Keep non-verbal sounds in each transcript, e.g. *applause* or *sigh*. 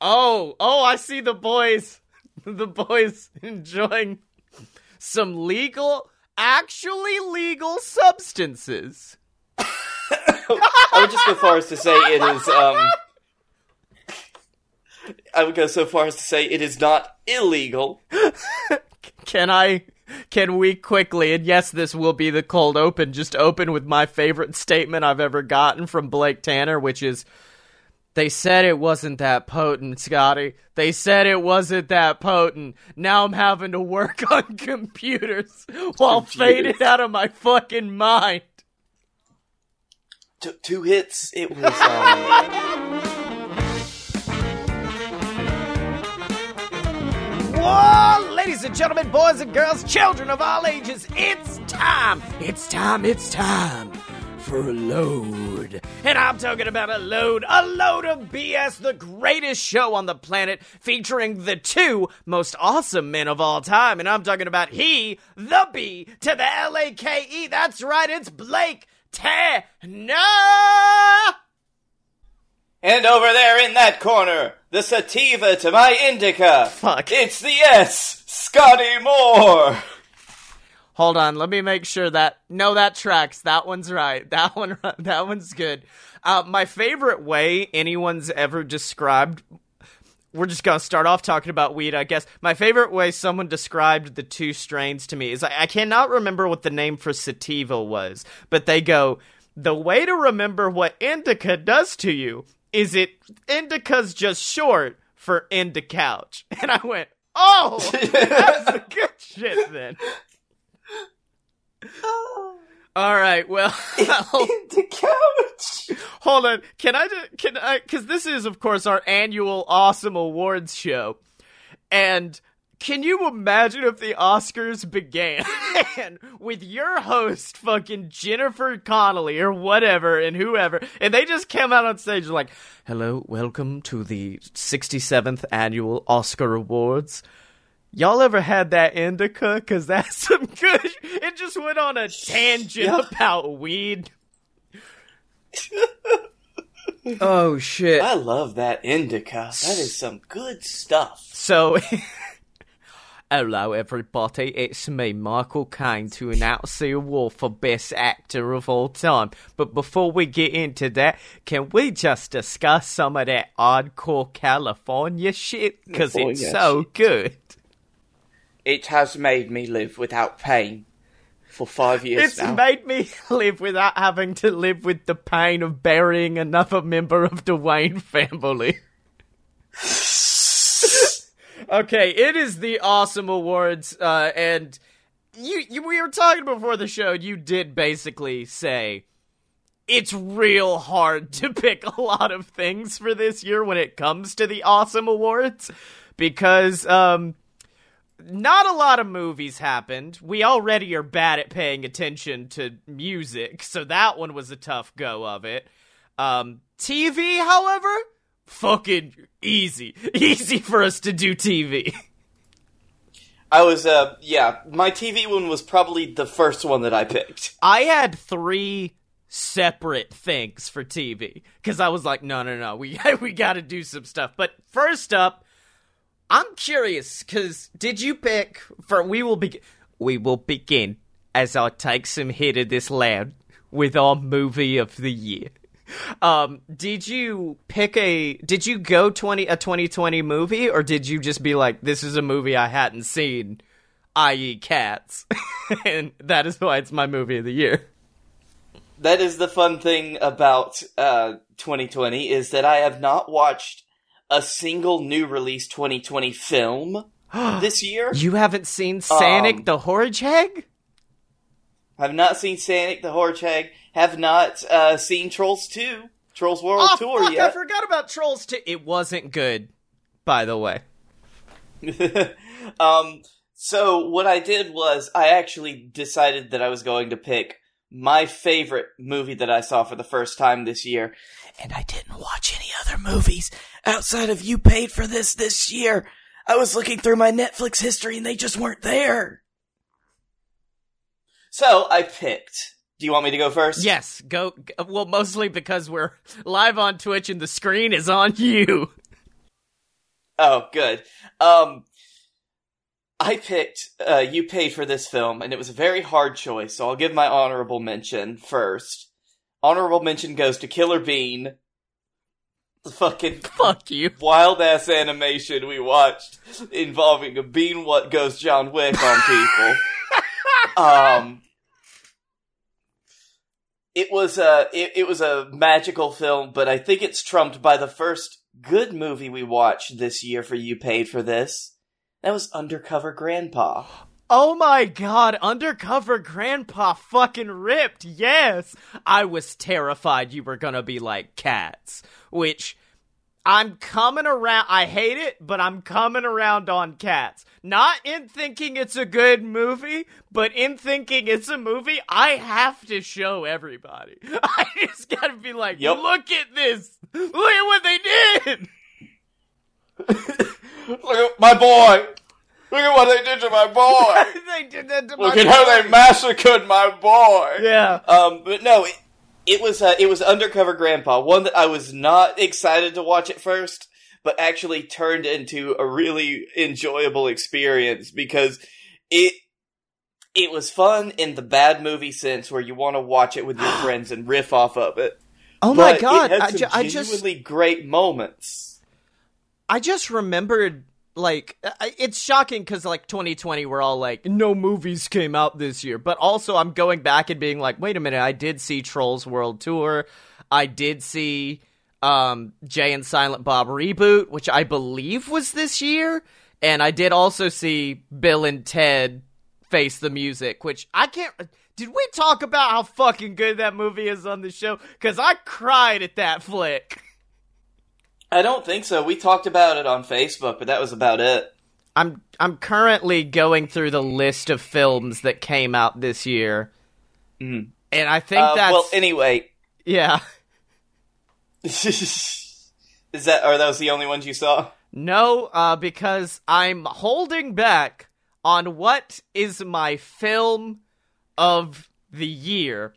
Oh, oh, I see the boys. *laughs* The boys enjoying some legal, actually legal substances. *laughs* I would just go far as to say it is. Um, I would go so far as to say it is not illegal. *laughs* Can I? Can we quickly? And yes, this will be the cold open. Just open with my favorite statement I've ever gotten from Blake Tanner, which is. They said it wasn't that potent, Scotty. They said it wasn't that potent. Now I'm having to work *laughs* on computers while Computers. faded out of my fucking mind. Took two hits. It was. Um, Whoa, ladies and gentlemen, boys and girls, children of all ages, it's time! It's time, it's time for a load. And I'm talking about a load, a load of BS, the greatest show on the planet, featuring the two most awesome men of all time. And I'm talking about he, the B, to the L A K E. That's right, it's Blake Tanner! and over there in that corner, the sativa to my indica. Fuck. It's the S, Scotty Moore. Hold on, let me make sure that no, that tracks. That one's right. *laughs* That one, that one's good. Uh, my favorite way anyone's ever described. We're just gonna start off talking about weed, I guess. My favorite way someone described the two strains to me is I, I cannot remember what the name for sativa was, but they go the way to remember what indica does to you is it indica's just short for indica couch, *laughs* and I went, oh, *laughs* that's the good shit then. *laughs* All right, well, *laughs* the couch. hold on. Can I just, can I, cause this is, of course, our annual awesome awards show. And can you imagine if the Oscars began *laughs* with your host, fucking Jennifer Connelly or whatever, and whoever, and they just came out on stage and like, hello, welcome to the 67th annual Oscar Awards. Y'all ever had that indica? Cause that's *laughs* some good. It just went on a tangent Yeah. about weed. *laughs* oh shit! I love that indica. That is some good stuff. So, *laughs* hello everybody, it's me, Michael Caine, to announce the award for Best Actor of all time. But before we get into that, can we just discuss some of that hardcore California shit? Because oh, it's California so good. It has made me live without pain for five years It's now. made me *laughs* live without having to live with the pain of burying another member of the Wayne family. *laughs* okay, it is the awesome awards, uh, and you, you we were talking before the show. You did basically say it's real hard to *laughs* pick a lot of things for this year when it comes to the awesome awards because um not a lot of movies happened. We already are bad at paying attention to music, *laughs* so that one was a tough go of it. Um, TV, however, fucking easy. *laughs* Easy for us to do TV. I was, uh, yeah, my TV one was probably the first one that I picked. I had three separate things for TV because I was like, no, no, no, we *laughs* we got to do some stuff. But first up, I'm curious because did you pick for we will begin we will begin as I take some hit of this loud with our movie of the year. Um, did you pick a? Did you go twenty a twenty twenty movie, or did you just be like, this is a movie I hadn't seen, i.e., Cats, *laughs* and that is why it's my movie of the year. That is the fun thing about, uh, 2020 is that I have not watched a single new release 2020 film *gasps* this year. You haven't seen Sonic Um, the Hedgehog? Have not seen Sonic the Hedgehog. Have not uh, seen Trolls 2, Trolls World Oh Tour fuck! I forgot about Trolls 2. It wasn't good, by the way. *laughs* um, so what I did was I actually decided that I was going to pick my favorite movie that I saw for the first time this year, and I didn't watch any other movies outside of You Paid for This this year. I was looking through my Netflix history and they just weren't there. So I picked. Do you want me to go first? Yes, go. Well, mostly because we're live on Twitch and the screen is on you. Oh, good. Um, I picked, uh, you paid for this film, and it was a very hard choice, so I'll give my honorable mention first. Honorable mention goes to Killer Bean. The fucking *laughs* Fuck you. wild ass animation we watched involving a bean what goes John Wick on people. *laughs* um, it was a it, it was a magical film, but I think it's trumped by the first good movie we watched this year for you paid for this. That was Undercover Grandpa. Oh my god, Undercover Grandpa fucking ripped. Yes. I was terrified you were gonna be like cats, which I'm coming around. I hate it, but I'm coming around on cats. Not in thinking it's a good movie, but in thinking it's a movie I have to show everybody. *laughs* I just gotta be like, Yep. look at this. Look at what they did. Look at my boy! Look at what they did to my boy! *laughs* they did that to Look my at how they massacred my boy! Yeah. Um, but no, it, it was uh, it was Undercover Grandpa, one that I was not excited to watch at first, but actually turned into a really enjoyable experience because it it was fun in the bad movie sense where you want to watch it with your *gasps* friends and riff off of it. Oh my god! it had I, some ju- I just great moments. I just remembered like it's shocking because like 2020 we're all like no movies came out this year. But also i'm going back and being like wait a minute i did see trolls world tour. I did see um jay and silent bob reboot which i believe was this year. And i did also see bill and ted face the music which i can't did we talk about how fucking good that movie is on the show? Because i cried at that flick I don't think so. We talked about it on Facebook, but that was about it. I'm I'm currently going through the list of films that came out this year, Mhm. and I think Uh, that's well, anyway, yeah. *laughs* is that are those the only ones you saw? No, uh, because I'm holding back on what is my film of the year,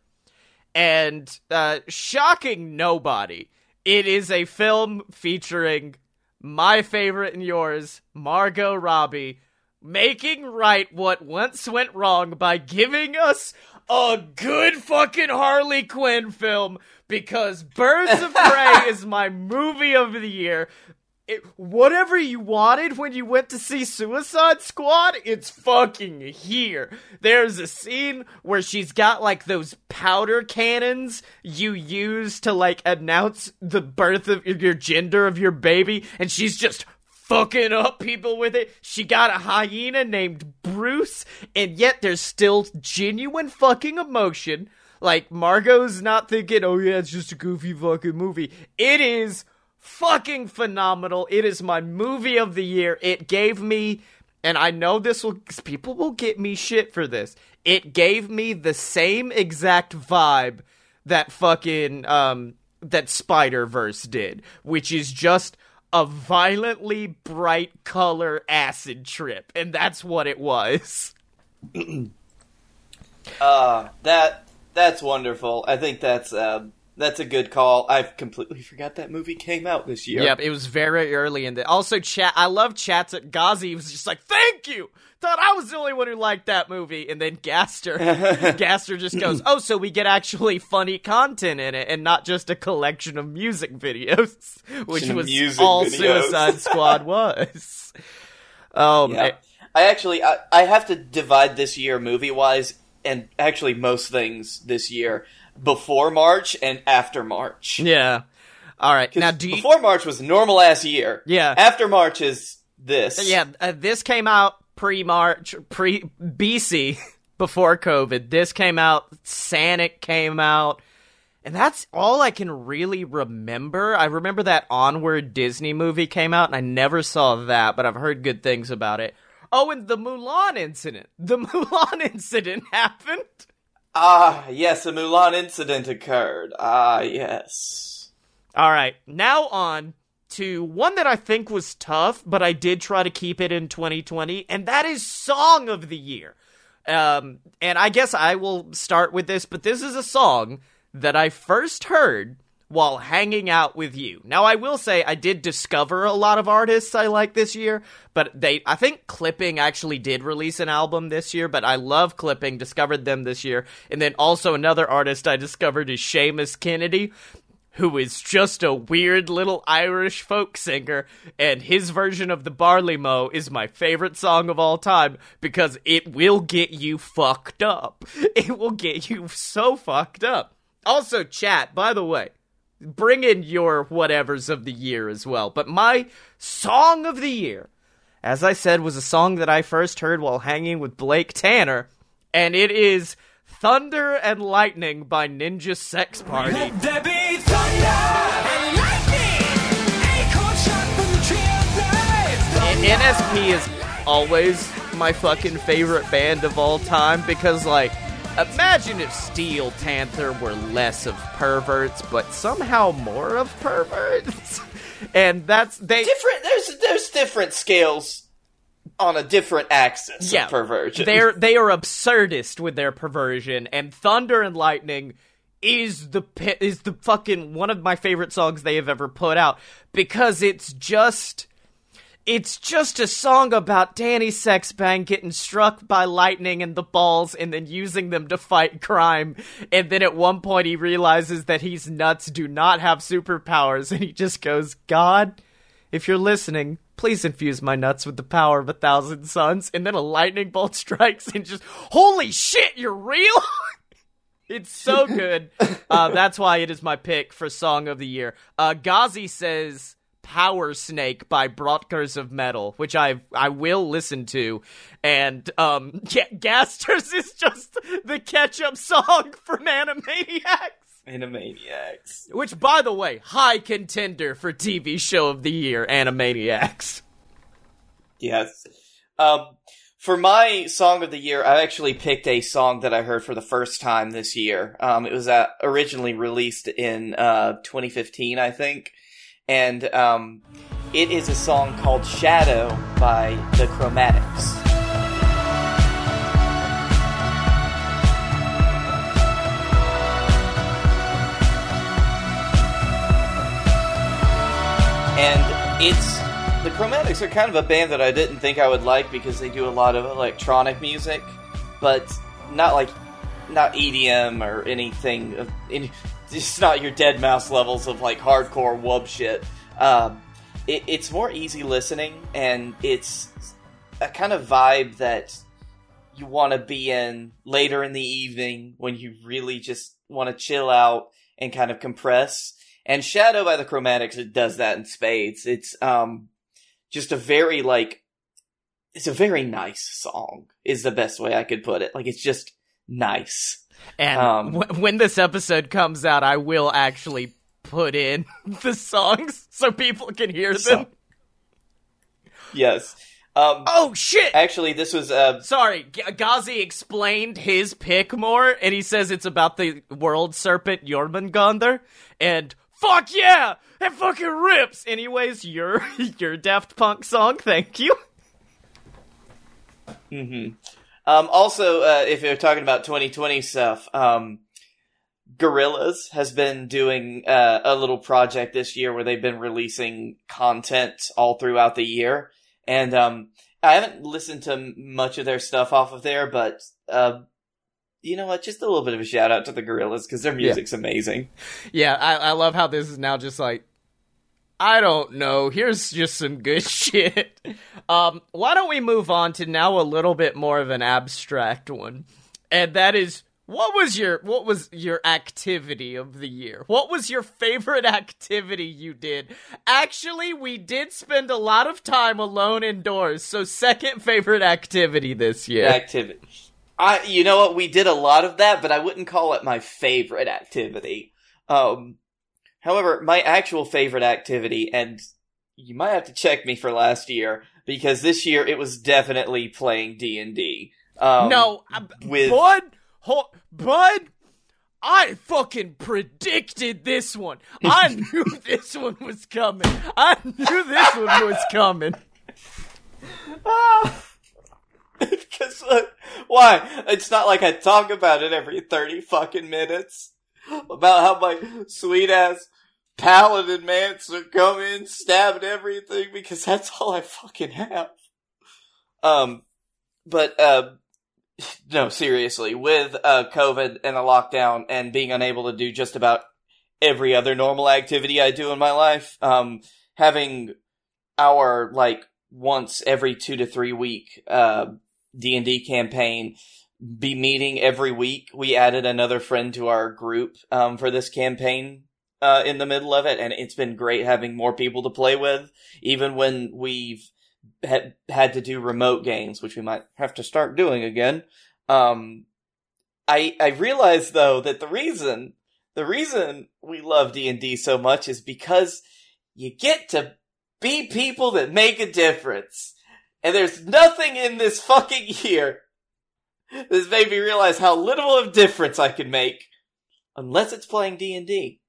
and uh, shocking nobody, it is a film featuring my favorite and yours, Margot Robbie, making right what once went wrong by giving us a good fucking Harley Quinn film because Birds of Prey *laughs* is my movie of the year. It, whatever you wanted when you went to see Suicide Squad, it's fucking here. There's a scene where she's got like those powder cannons you use to like announce the birth of your gender of your baby, and she's just fucking up people with it. She got a hyena named Bruce, and yet there's still genuine fucking emotion. Like, Margot's not thinking, oh yeah, it's just a goofy fucking movie. It is fucking phenomenal. It is my movie of the year. It gave me, and I know this will, people will get me shit for this. It gave me the same exact vibe that fucking, um, that Spider Verse did, which is just a violently bright color acid trip, and that's what it was. *laughs* Uh, that that's wonderful. I think that's uh, that's a good call. I've completely forgot that movie came out this year. Yep, it was very early in the. Also, chat. I love chats at Ghazi was just like, "Thank you." Thought I was the only one who liked that movie, and then Gaster, *laughs* Gaster just goes, "Oh, so we get actually funny content in it, and not just a collection of music videos, which was all videos. Suicide Squad *laughs* was." Oh Yeah. man, I actually I, I have to divide this year movie wise, and actually most things this year before March and after March. yeah. All right. now do you? before March was normal ass year. Yeah. After March is this. Yeah, uh, this came out pre March, pre BC, before COVID. This came out, Sanic came out, and that's all I can really remember. I remember that Onward Disney movie came out, and I never saw that, but I've heard good things about it. Oh, and the Mulan incident. The *laughs* Mulan incident *laughs* happened. Ah, yes, a Mulan incident occurred. Ah, yes. All right, now on to one that I think was tough, but I did try to keep it in 2020, and that is Song of the Year. Um, and I guess I will start with this, but this is a song that I first heard while hanging out with you. Now, I will say I did discover a lot of artists I like this year, but they, I think Clipping actually did release an album this year, but I love Clipping, discovered them this year. And then also another artist I discovered is Seamus Kennedy, who is just a weird little Irish folk singer, and his version of the Barley Mow is my favorite song of all time because it will get you fucked up. *laughs* It will get you so fucked up. Also, chat, by the way, bring in your whatevers of the year as well. But my song of the year, as I said, was a song that I first heard while hanging with Blake Tanner, and it is Thunder and Lightning by Ninja Sex Party. Let there be thunder and lightning, acorn shot from the tree of life. NSP is always my fucking favorite band of all time because, like, imagine if Steel Panther were less of perverts, but somehow more of perverts. *laughs* and that's they. Different. There's there's different scales on a different axis yeah, of perversion. They're *laughs* they are absurdist with their perversion, and Thunder and Lightning is the is the fucking one of my favorite songs they have ever put out because it's just it's just a song about Danny Sexbang getting struck by lightning in the balls and then using them to fight crime. And then at one point he realizes that he's nuts, do not have superpowers, *laughs* and he just goes, God, if you're listening, please infuse my nuts with the power of a thousand suns. And then a lightning bolt *laughs* strikes and just, holy shit, you're real? *laughs* It's so good. Uh, that's why it is my pick for Song of the Year. Uh, Ghazi says Power Snake by Brothers of Metal, which I I will listen to. And um, *laughs* yeah, Gasters is just the catch-up song from Animaniacs. Animaniacs. Which, by the way, high contender for TV show of the year, Animaniacs. Yes. Um, for my song of the year, I actually picked a song that I heard for the first time this year. Um, it was uh, originally released in uh, 2015, I think, and um, it is a song called "Shadow" by the Chromatics. And it's the Chromatics are kind of a band that I didn't think I would like because they do a lot of electronic music, but not like not EDM or anything. Of, any, just not your Deadmau5 levels of like hardcore wub shit. Um, it, it's more easy listening, and it's a kind of vibe that you want to be in later in the evening when you really just want to chill out and kind of compress. And Shadow by the Chromatics it does that in spades. It's um just a very like it's a very nice song is the best way I could put it. Like it's just nice. And Um, w- when this episode comes out, I will actually put in *laughs* the songs so people can hear them. So- Yes. Um oh shit! actually this was uh Sorry, G- Ghazi explained his pick more, and he says it's about the world serpent Jormungandr, and fuck yeah, it fucking rips. Anyways, your *laughs* your Daft Punk song, thank you. Um, also, uh, if you're talking about 2020 stuff, um, Gorillaz has been doing uh, a little project this year where they've been releasing content all throughout the year, and um, I haven't listened to much of their stuff off of there, but uh, you know what? Just a little bit of a shout out to the Gorillaz because their music's amazing. Yeah, I, I love how this is now just like, I don't know. Here's just some good *laughs* shit. Um, why don't we move on to now a little bit more of an abstract one, and that is what was your what was your activity of the year? What was your favorite *laughs* activity you did? Actually, we did spend a lot of time alone indoors. So, second favorite activity this year. activity. I, you know what? We did a lot of that, but I wouldn't call it my favorite activity. Um, however, my actual favorite activity, and you might have to check me for last year because this year it was definitely playing D and D. Um, no, uh, with- Bud, ho- Bud, I fucking predicted this one. I *laughs* knew this one was coming. I knew this one was coming. *laughs* Because uh, why? It's not like I talk about it every thirty fucking minutes about how my sweet ass paladin mancer come in, stabbing everything because that's all I fucking have. Um, but uh, no, seriously, with uh COVID and the lockdown and being unable to do just about every other normal activity I do in my life, um, having our like once every two to three week uh D and D campaign be meeting every week. We added another friend to our group um, for this campaign uh, in the middle of it, and it's been great having more people to play with, even when we've had had to do remote games, which we might have to start doing again. Um, I I realize though that the reason the reason we love D and D so much is because you get to be people that make a difference, and there's nothing in this fucking year this made me realize how little of difference I can make unless it's playing D and D.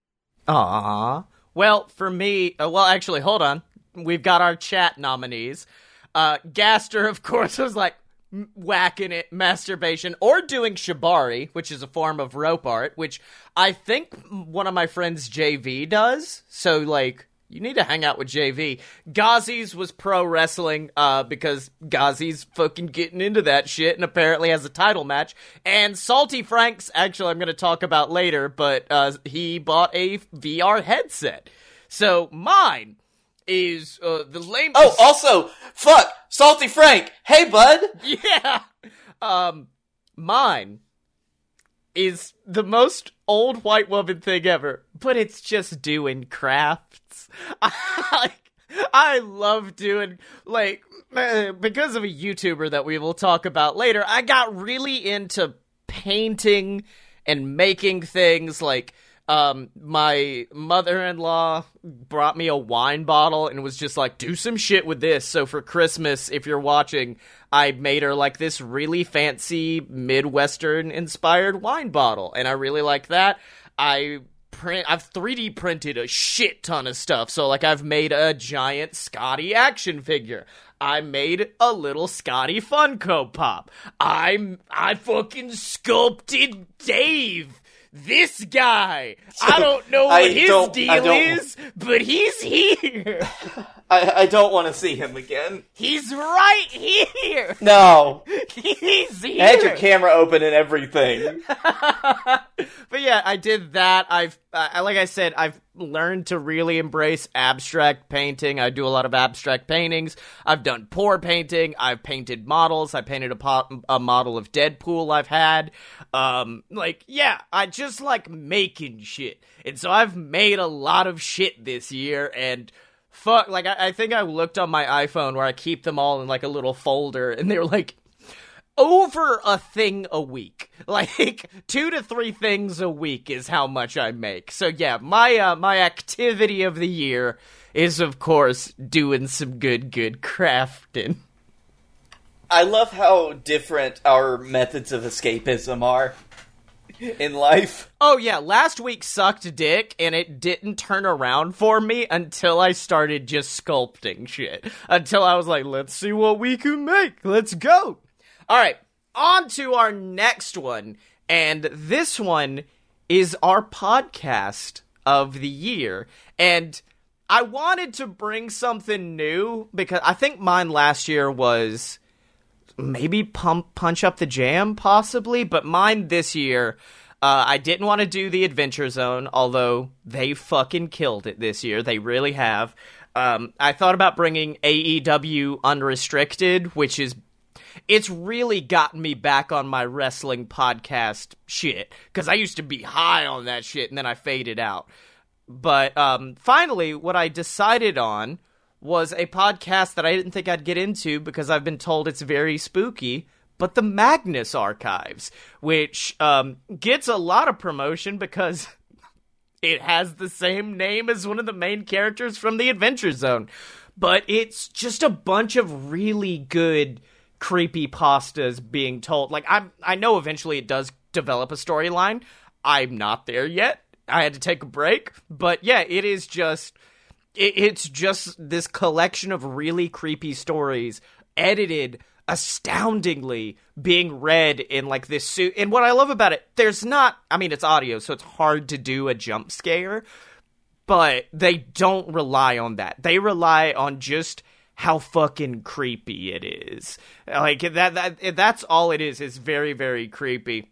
Aww. Well, for me, uh, well, actually, hold on. We've got our chat nominees. Uh, Gaster, of course, *laughs* was like m- whacking it, masturbation, or doing shibari, which is a form of rope art, which I think one of my friends JV does. So, like, you need to hang out with JV. Ghazi's was pro wrestling, uh, because Ghazi's fucking getting into that shit and apparently has a title match. And Salty Franks, actually, I'm gonna talk about later, but, uh, he bought a VR headset. So, mine is, uh, the lame. Oh, also, fuck, Salty Frank. Hey, bud. *laughs* yeah. Um, mine is the most old white woman thing ever, but it's just doing crafts. I, *laughs* I love doing like eh, because of a YouTuber that we will talk about later. I got really into painting and making things like um my mother-in-law brought me a wine bottle and was just like do some shit with this so for christmas if you're watching i made her like this really fancy midwestern inspired wine bottle and i really like that i print i've 3d printed a shit ton of stuff so like i've made a giant scotty action figure I made a little Scotty Funko Pop. I'm I fucking sculpted Dave this guy. I don't know what I his deal is, but he's here. *laughs* I, I don't want to see him again. He's right here. *laughs* No. He's here. I had your camera open and everything. *laughs* but yeah, I did that. I've, uh, like I said, I've learned to really embrace abstract painting. I do a lot of abstract paintings. I've done pour painting. I've painted models. I painted a, po- a model of Deadpool I've had. Um, like, yeah, I just like making shit. And so I've made a lot of shit this year and fuck, like, I, I think I looked on my iPhone where I keep them all in like a little folder and they were like, over a thing a week. *laughs* Like two to three things a week is how much I make. So yeah, my uh, my activity of the year is of course doing some good good crafting. I love how different our methods of escapism are in life. Oh yeah, last week sucked dick and it didn't turn around for me until I started just sculpting shit. Until I was like, let's see what we can make. Let's go. All right, on to our next one. And this one is our podcast of the year. And I wanted to bring something new because I think mine last year was maybe pump punch up the jam possibly but mine this year uh, i didn't want to do the adventure zone although they fucking killed it this year. They really have. Um, i thought about bringing aew unrestricted which is it's really gotten me back on my wrestling podcast shit because i used to be high on that shit and then i faded out. But um, finally what i decided on was a podcast that I didn't think I'd get into because I've been told it's very spooky, but the Magnus Archives, which um, gets a lot of promotion because *laughs* it has the same name as one of the main characters from the Adventure Zone. But it's just a bunch of really good creepy pastas being told. Like I'm I know eventually it does develop a storyline. I'm not there yet. I had to take a break, but yeah, it is just it's just this collection of really creepy stories edited astoundingly being read in like this suit and what i love about it there's not i mean it's audio so it's hard to do a jump scare but they don't rely on that. They rely on just how fucking creepy it is. Like that that that's all it is. It's very very creepy.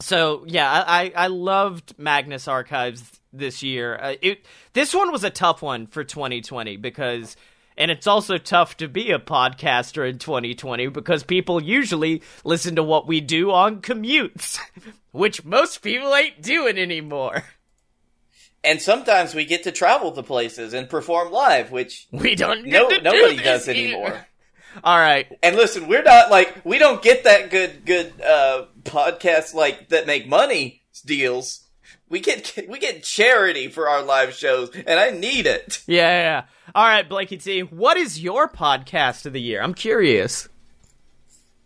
So yeah, I I loved Magnus Archives this year. Uh, it this one was a tough one for 2020 because and it's also tough to be a podcaster in 2020 because people usually listen to what we do on commutes, *laughs* which most people ain't doing anymore. And sometimes we get to travel to places and perform live, which We don't no do nobody does anymore. All right. And listen, we're not like we don't get that good good uh podcasts like that make money deals. We get *laughs* we get charity for our live shows, and I need it. *laughs* Yeah, yeah, yeah. All right, Blakey T, what is your podcast of the year? I'm curious.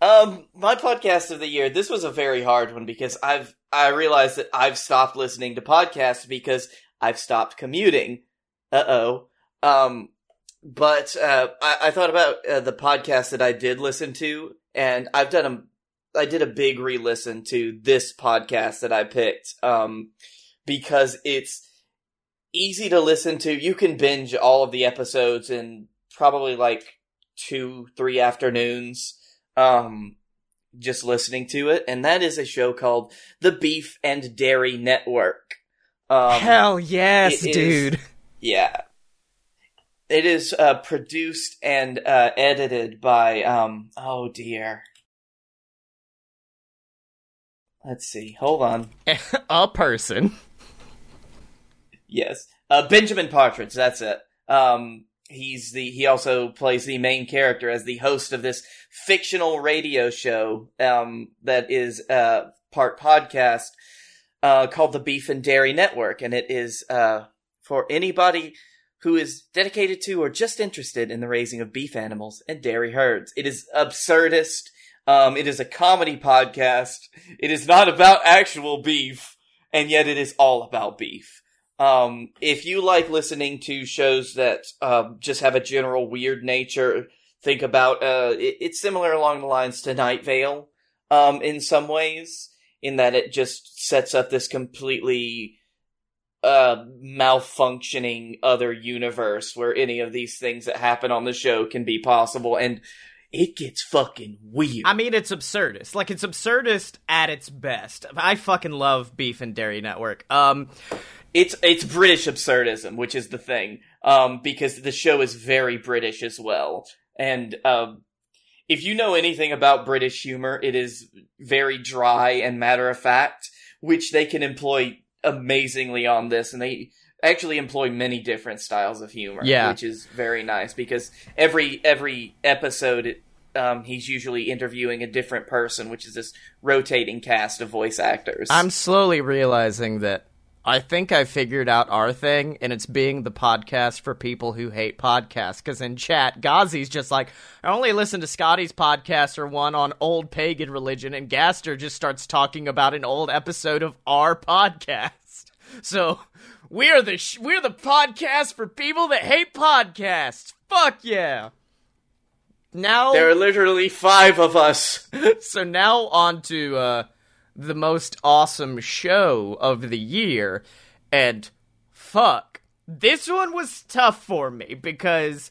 Um, my podcast of the year. This was a very hard one because I've I realized that I've stopped listening to podcasts because I've stopped commuting. Uh oh. Um, but uh, I, I thought about uh, the podcast that I did listen to, and I've done a I did a big re-listen to this podcast that I picked. Um, because it's easy to listen to. You can binge all of the episodes in probably like two, three afternoons um just listening to it and that is a show called the beef and dairy network um Hell yes, it is- dude. yeah it is uh produced and uh edited by um oh dear let's see hold on *laughs* a person. Yes. Uh, Benjamin Partridge, that's it. Um, he's the, he also plays the main character as the host of this fictional radio show, um, that is, uh, part podcast, uh, called the Beef and Dairy Network. And it is, uh, for anybody who is dedicated to or just interested in the raising of beef animals and dairy herds. It is absurdist. Um, it is a comedy podcast. It is not about actual beef, and yet it is all about beef. Um, if you like listening to shows that um, just have a general weird nature, think about uh, it, it's similar along the lines to Night Vale um, in some ways, in that it just sets up this completely uh, malfunctioning other universe where any of these things that happen on the show can be possible, and it gets fucking weird. I mean, it's absurdist. Like it's absurdist at its best. I fucking love Beef and Dairy Network. Um, It's it's British absurdism, which is the thing, um, because the show is very British as well. And um, if you know anything about British humor, it is very dry and matter of fact, which they can employ amazingly on this, and they actually employ many different styles of humor, Yeah. which is very nice because every every episode. Um, he's usually interviewing a different person, which is this rotating cast of voice actors. I'm slowly realizing that I think I figured out our thing, and it's being the podcast for people who hate podcasts. Because in chat, Ghazi's just like, I only listen to Scotty's podcast or one on old pagan religion, and Gaster just starts talking about an old episode of our podcast. *laughs* So we're the sh- we're the podcast for people that hate podcasts. Fuck yeah! Now there are literally five of us. *laughs* so now on to uh, the most awesome show of the year, and fuck, this one was tough for me because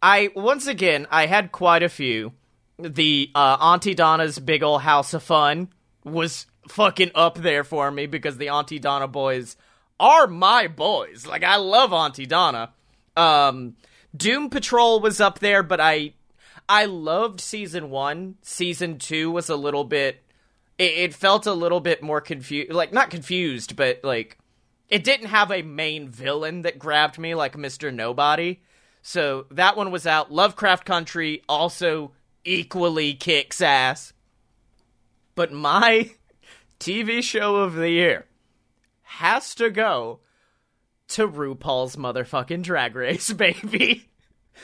I once again I had quite a few. The uh, Aunty Donna's Big Ol' House of Fun was fucking up there for me because the Aunty Donna boys are my boys. Like I love Aunty Donna. Um, Doom Patrol was up there, but I I loved season one. Season two was a little bit. It, it felt a little bit more confused, like not confused, but like it didn't have a main villain that grabbed me like Mister Nobody. So that one was out. Lovecraft Country also equally kicks ass. But my *laughs* TV show of the year has to go to RuPaul's motherfucking Drag Race, *laughs* baby.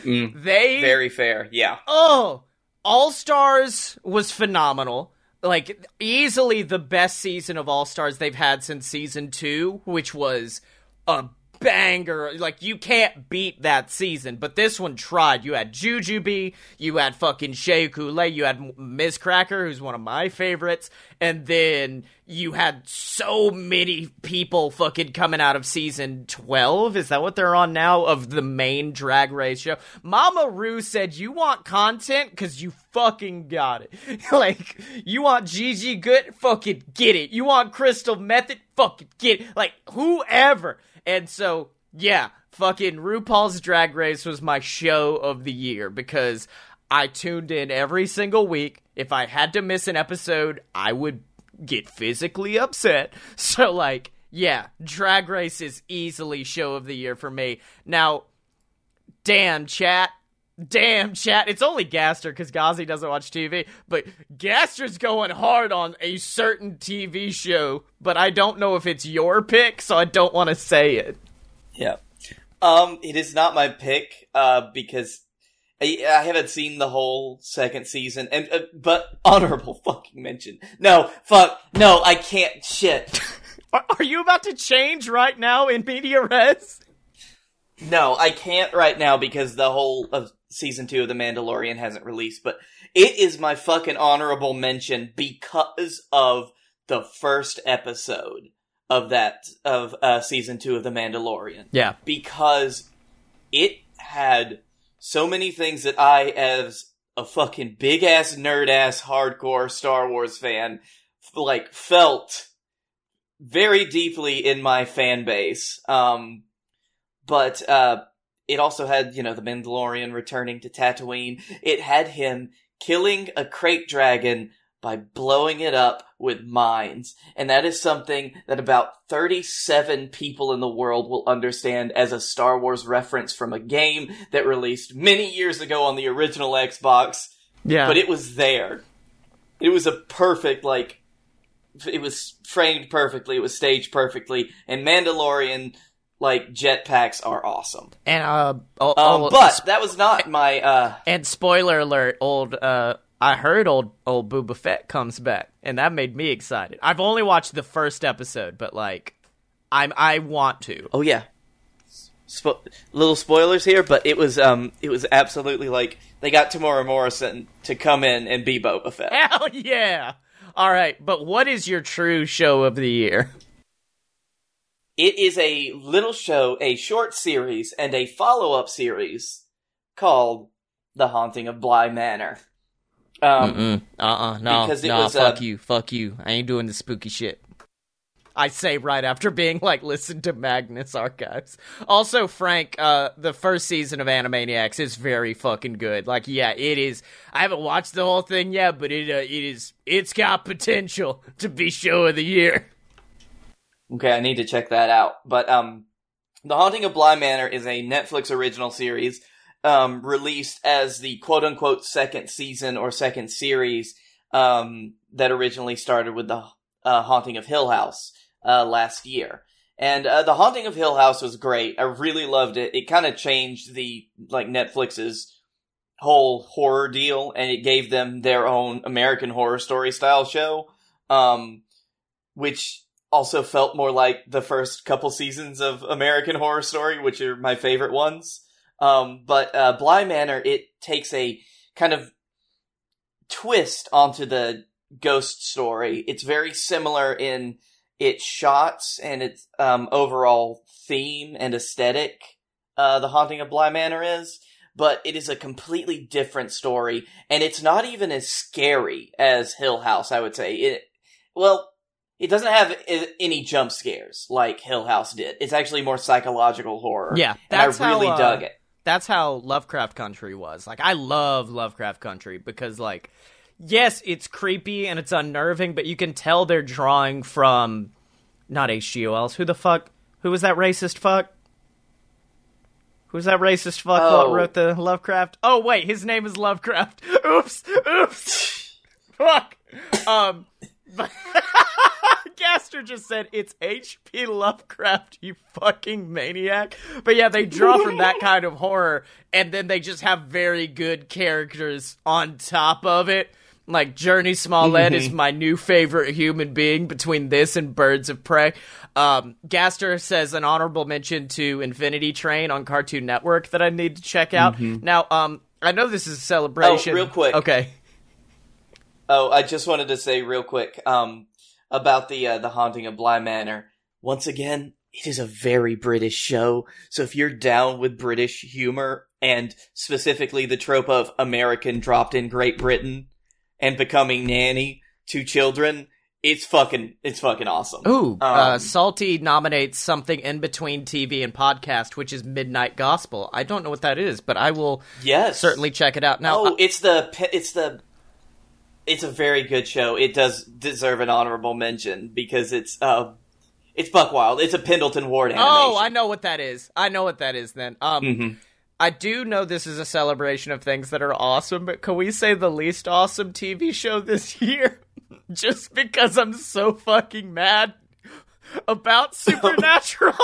Mm. They Very fair, yeah. Oh, All Stars was phenomenal. Like easily the best season of All Stars they've had since season two, which was a banger. Like you can't beat that season, but this one tried. You had Jujubee, you had fucking Shea Coulee, you had Miz Cracker, who's one of my favorites, and then you had so many people fucking coming out of season 12. Is that what they're on now of the main drag race show? Mama Ru said you want content cuz you fucking got it. *laughs* like you want Gigi Goode, fucking get it. You want Crystal Methyd, fucking get it. Like whoever. And so, yeah, fucking RuPaul's Drag Race was my show of the year because I tuned in every single week. If I had to miss an episode, I would get physically upset. *laughs* So, like, yeah, Drag Race is easily show of the year for me. Now, damn, chat. Damn, chat. It's only Gaster because Gazi doesn't watch TV, but Gaster's going hard on a certain TV show, but I don't know if it's your pick, so I don't want to say it. Yeah. Um, it is not my pick, uh, because I, I haven't seen the whole second season, and, uh, but *laughs* honorable fucking mention. No, fuck, no, I can't, shit. *laughs* Are, are you about to change right now in media res? No, I can't right now because the whole of season two of The Mandalorian hasn't released, but it is my fucking honorable mention because of the first episode of that, of, uh, season two of The Mandalorian. Yeah. because it had so many things that I, as a fucking big ass nerd ass hardcore Star Wars fan, like felt very deeply in my fan base. Um, but uh, it also had, you know, the Mandalorian returning to Tatooine. It had him killing a krayt dragon by blowing it up with mines. And that is something that about 37 people in the world will understand as a Star Wars reference from a game that released many years ago on the original Xbox, Yeah. but it was there. It was a perfect, like, it was framed perfectly, it was staged perfectly, and Mandalorian, like, jetpacks are awesome. and uh, oh, Um, oh, but that was not my, uh, and spoiler alert, old uh, I heard old old Boba Fett comes back, and that made me excited. I've only watched the first episode, but like, I'm I want to. Oh yeah. Spo- little spoilers here, but it was um it was absolutely like they got Temuera Morrison to come in and be Boba Fett. *laughs* Hell yeah! All right, but what is your true show of the year? It is a little show, a short series, and a follow-up series called The Haunting of Bly Manor. Um, Uh uh no Because it no was, fuck uh, you fuck you. I ain't doing the spooky shit. I say right after being like, listen to Magnus Archives. Also, Frank, uh, the first season of Animaniacs is very fucking good. Like, yeah, it is. I haven't watched the whole thing yet, but it uh, it is. It's got potential to be show of the year. *laughs* Okay, I need to check that out. But um, The Haunting of Bly Manor is a Netflix original series um, released as the quote unquote second season or second series um, that originally started with the uh, Haunting of Hill House uh, last year. And uh, The Haunting of Hill House was great. I really loved it. It kind of changed the like Netflix's whole horror deal, and it gave them their own American Horror Story style show, um, which also felt more like the first couple seasons of American Horror Story, which are my favorite ones. Um, but uh, Bly Manor, it takes a kind of twist onto the ghost story. It's very similar in its shots and its um, overall theme and aesthetic. Uh, the Haunting of Bly Manor is, but it is a completely different story, and it's not even as scary as Hill House. I would say it. Well, it doesn't have i- any jump scares like Hill House did. It's actually more psychological horror. Yeah, and I that's really how, uh, dug it. That's how Lovecraft Country was. Like, I love Lovecraft Country because, like, yes, it's creepy and it's unnerving, but you can tell they're drawing from not H.G. Wells. Who the fuck? Who was that racist fuck? Who's that racist fuck Oh. wrote the Lovecraft? Oh wait, his name is Lovecraft. *laughs* Oops, oops. *laughs* fuck. Um, *laughs* but Gaster just said it's H.P. Lovecraft, you fucking maniac. But yeah, they draw from that *laughs* kind of horror, and then they just have very good characters on top of it. Like Jurnee Smollett is Mhm. my new favorite human being between this and Birds of Prey. Um, Gaster says an honorable mention to Infinity Train on Cartoon Network that I need to check out. Now, um, I know this is a celebration. Oh, real quick. Okay. Oh, I just wanted to say real quick um, about the uh, the haunting of Bly Manor. Once again, it is a very British show. So if you're down with British humor and specifically the trope of American dropped in Great Britain and becoming nanny to children, it's fucking it's fucking awesome. Ooh, uh, Um, Salty nominates something in between TV and podcast, which is Midnight Gospel. I don't know what that is, but I will yes, certainly check it out. Now, oh, it's the it's the it's a very good show. It does deserve an honorable mention because it's uh it's Buck Wild. It's a Pendleton Ward animation. oh, I know what that is. I know what that is. Then, um, Mhm. I do know this is a celebration of things that are awesome, but can we say the least awesome TV show this *laughs* year? Just because I'm so fucking mad about *laughs* Supernatural.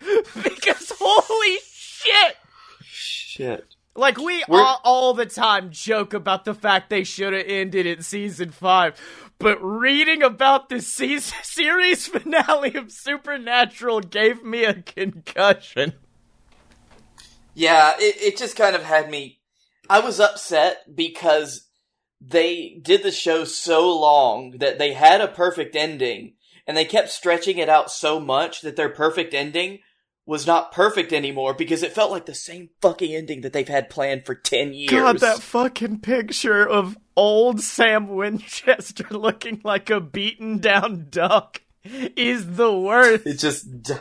*laughs* because holy shit! Shit. Like we all, all the time joke about the fact they should have ended in season five, but reading about the season *laughs* series finale of Supernatural gave me a concussion. Yeah, it, it just kind of had me. I was upset because they did the show so long that they had a perfect ending, and they kept stretching it out so much that their perfect ending was not perfect anymore because it felt like the same fucking ending that they've had planned for 10 years. God, that fucking picture of old Sam Winchester *laughs* looking like a beaten down duck is the worst. It just. d-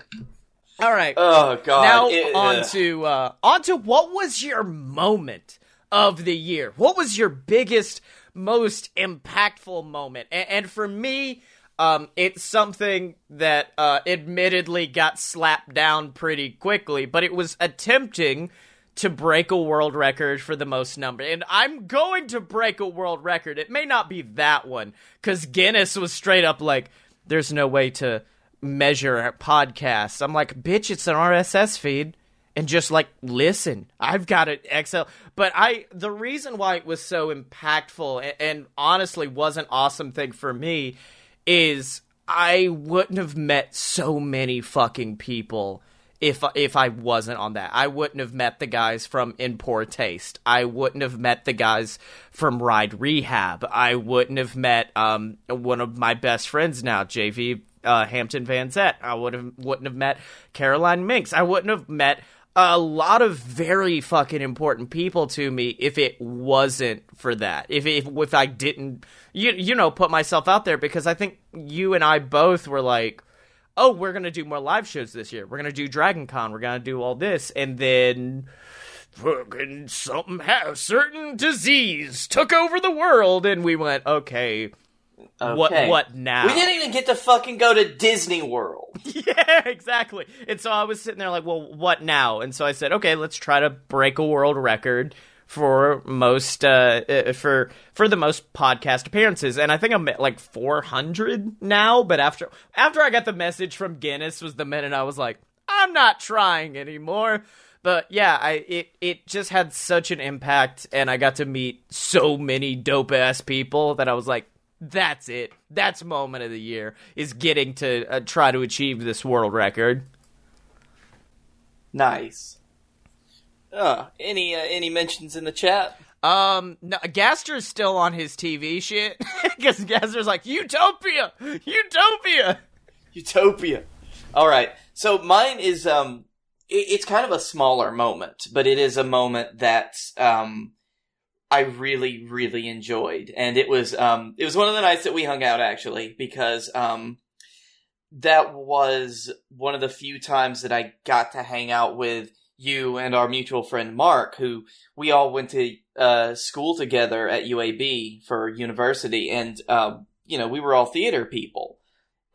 All right. Oh, God. now It- on uh, to uh on to what was your moment of the year what was your biggest most impactful moment and, and for me um it's something that uh admittedly got slapped down pretty quickly but it was attempting to break a world record for the most number and i'm going to break a world record it may not be that one because guinness was straight up like there's no way to measure podcasts. I'm like, bitch, it's an RSS feed. And just like listen, I've got it Excel. But I, the reason why it was so impactful and, and honestly was an awesome thing for me is I wouldn't have met so many fucking people if if I wasn't on that. I wouldn't have met the guys from In Poor Taste. I wouldn't have met the guys from Ride Rehab. I wouldn't have met um one of my best friends now, JV uh, Hampton Van Zett. I would have wouldn't have met Caroline Minks. I wouldn't have met a lot of very fucking important people to me if it wasn't for that. If if if I didn't you you know put myself out there because I think you and I both were like oh, we're gonna do more live shows this year. We're gonna do Dragon Con. We're gonna do all this, and then fucking something ha- certain disease took over the world, and we went, okay, okay. what now? We didn't even get to fucking go to Disney World. *laughs* yeah, exactly. And so I was sitting there like, well, what now? And so I said, okay, let's try to break a world record for most uh, uh for for the most podcast appearances and i think i'm at like 400 now but after after i got the message from guinness was the minute i was like i'm not trying anymore but yeah i it it just had such an impact and i got to meet so many dope ass people that i was like that's it that's moment of the year is getting to uh, try to achieve this world record Nice. Uh, any uh, any mentions in the chat? Um, no, Gaster's still on his TV shit *laughs* because Gaster's like Utopia, Utopia. Utopia. All right. So mine is um it, it's kind of a smaller moment, but it is a moment that um I really really enjoyed. And it was um it was one of the nights that we hung out actually because um that was one of the few times that I got to hang out with you and our mutual friend Mark who we all went to uh school together at UAB for university. And um you know we were all theater people.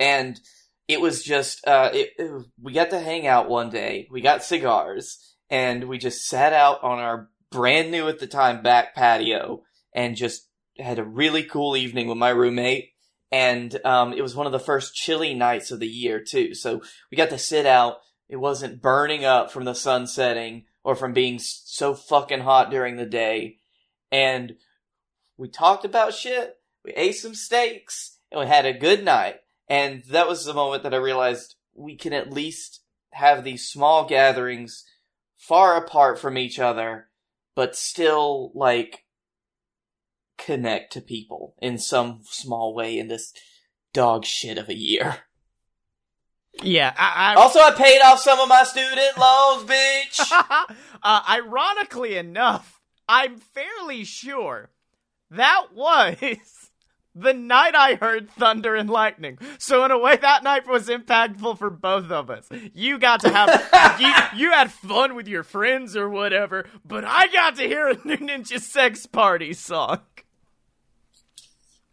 And it was just uh it, it- we got to hang out one day. We got cigars and we just sat out on our brand new at the time back patio and just had a really cool evening with my roommate. And um it was one of the first chilly nights of the year too. So we got to sit out. It wasn't burning up from the sun setting or from being so fucking hot during the day. And we talked about shit, we ate some steaks, and we had a good night. And that was the moment that I realized we can at least have these small gatherings far apart from each other, but still, like, connect to people in some small way in this dog shit of a year. Yeah, I, Also, I paid off some of my student loans, bitch! *laughs* Uh, ironically enough, I'm fairly sure that was the night I heard thunder and lightning. So in a way, that night was impactful for both of us. You got to have *laughs* you, you had fun with your friends or whatever, but I got to hear a new Ninja Sex Party song.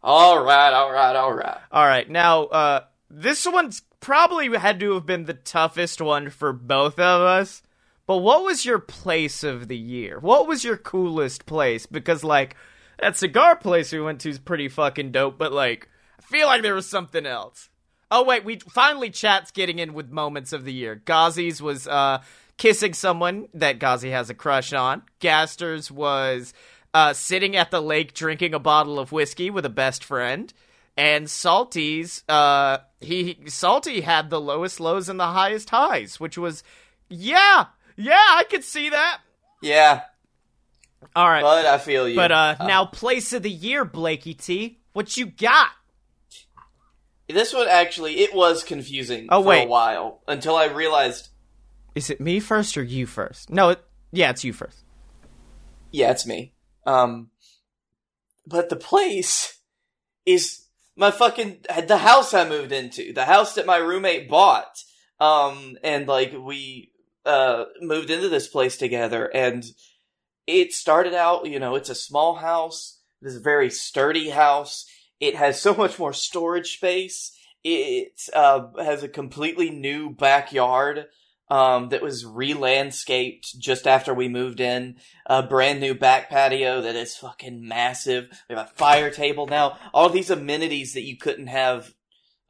alright, alright, alright. All right, now uh, this one's probably had to have been the toughest one for both of us. But what was your place of the year? What was your coolest place? Because like that cigar place we went to is pretty fucking dope, but like I feel like there was something else. Oh wait, we finally chat's getting in with moments of the year. Ghazi's was uh kissing someone that Ghazi has a crush on. Gaster's was uh sitting at the lake drinking a bottle of whiskey with a best friend. And Salty's uh he Salty had the lowest lows and the highest highs, which was yeah, yeah, I could see that. Yeah, All right. but I feel you. But uh, now place of the year, Blakey T. What you got? This one actually, it was confusing Oh, for wait. a while until I realized, Is it me first or you first? No, it, yeah, it's you first. yeah, it's me. Um, but the place is my fucking the house I moved into, the house that my roommate bought. Um, and like we uh moved into this place together, and it started out, you know, it's a small house. A very sturdy house. It has so much more storage space. It uh, has a completely new backyard um, that was re-landscaped just after we moved in. A brand new back patio that is fucking massive. We have a fire table now. All these amenities that you couldn't have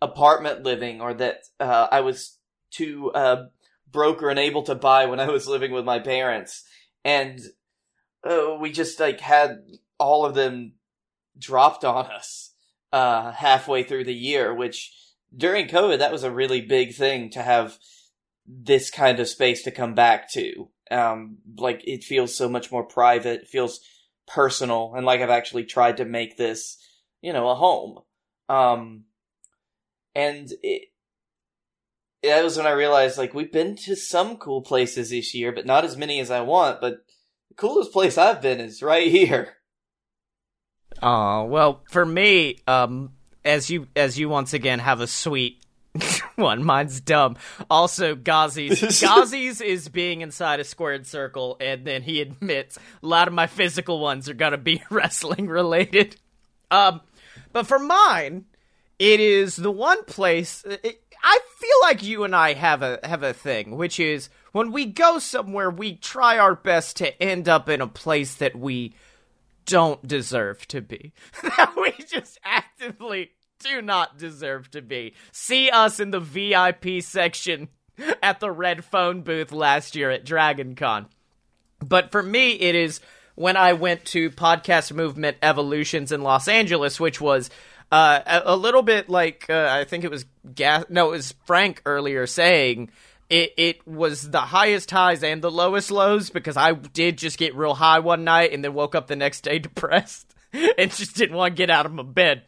apartment living or that uh, I was too uh, broke or unable to buy when I was living with my parents. And uh, we just like had all of them dropped on us uh, halfway through the year, which during COVID, that was a really big thing to have this kind of space to come back to. Um, like it feels so much more private, feels personal, and like I've actually tried to make this, you know, a home. Um, and it, that was when I realized, like, we've been to some cool places this year, but not as many as I want, but the coolest place I've been is right here. Oh well, for me, um, as you as you once again have a sweet *laughs* one. Mine's dumb. Also, Ghazi's Ghazi's *laughs* is being inside a squared circle, and then he admits a lot of my physical ones are gonna be *laughs* wrestling related. Um, but for mine, it is the one place. It, I feel like you and I have a have a thing, which is when we go somewhere, we try our best to end up in a place that we don't deserve to be. *laughs* that we just actively do not deserve to be. See us in the VIP section *laughs* at the red phone booth last year at Dragon Con. But for me, it is when I went to Podcast Movement Evolutions in Los Angeles, which was uh, a, a little bit like uh, I think it was Gas. No, it was Frank earlier saying it. It was the highest highs and the lowest lows because I did just get real high one night and then woke up the next day *laughs* depressed and just didn't want to get out of my bed.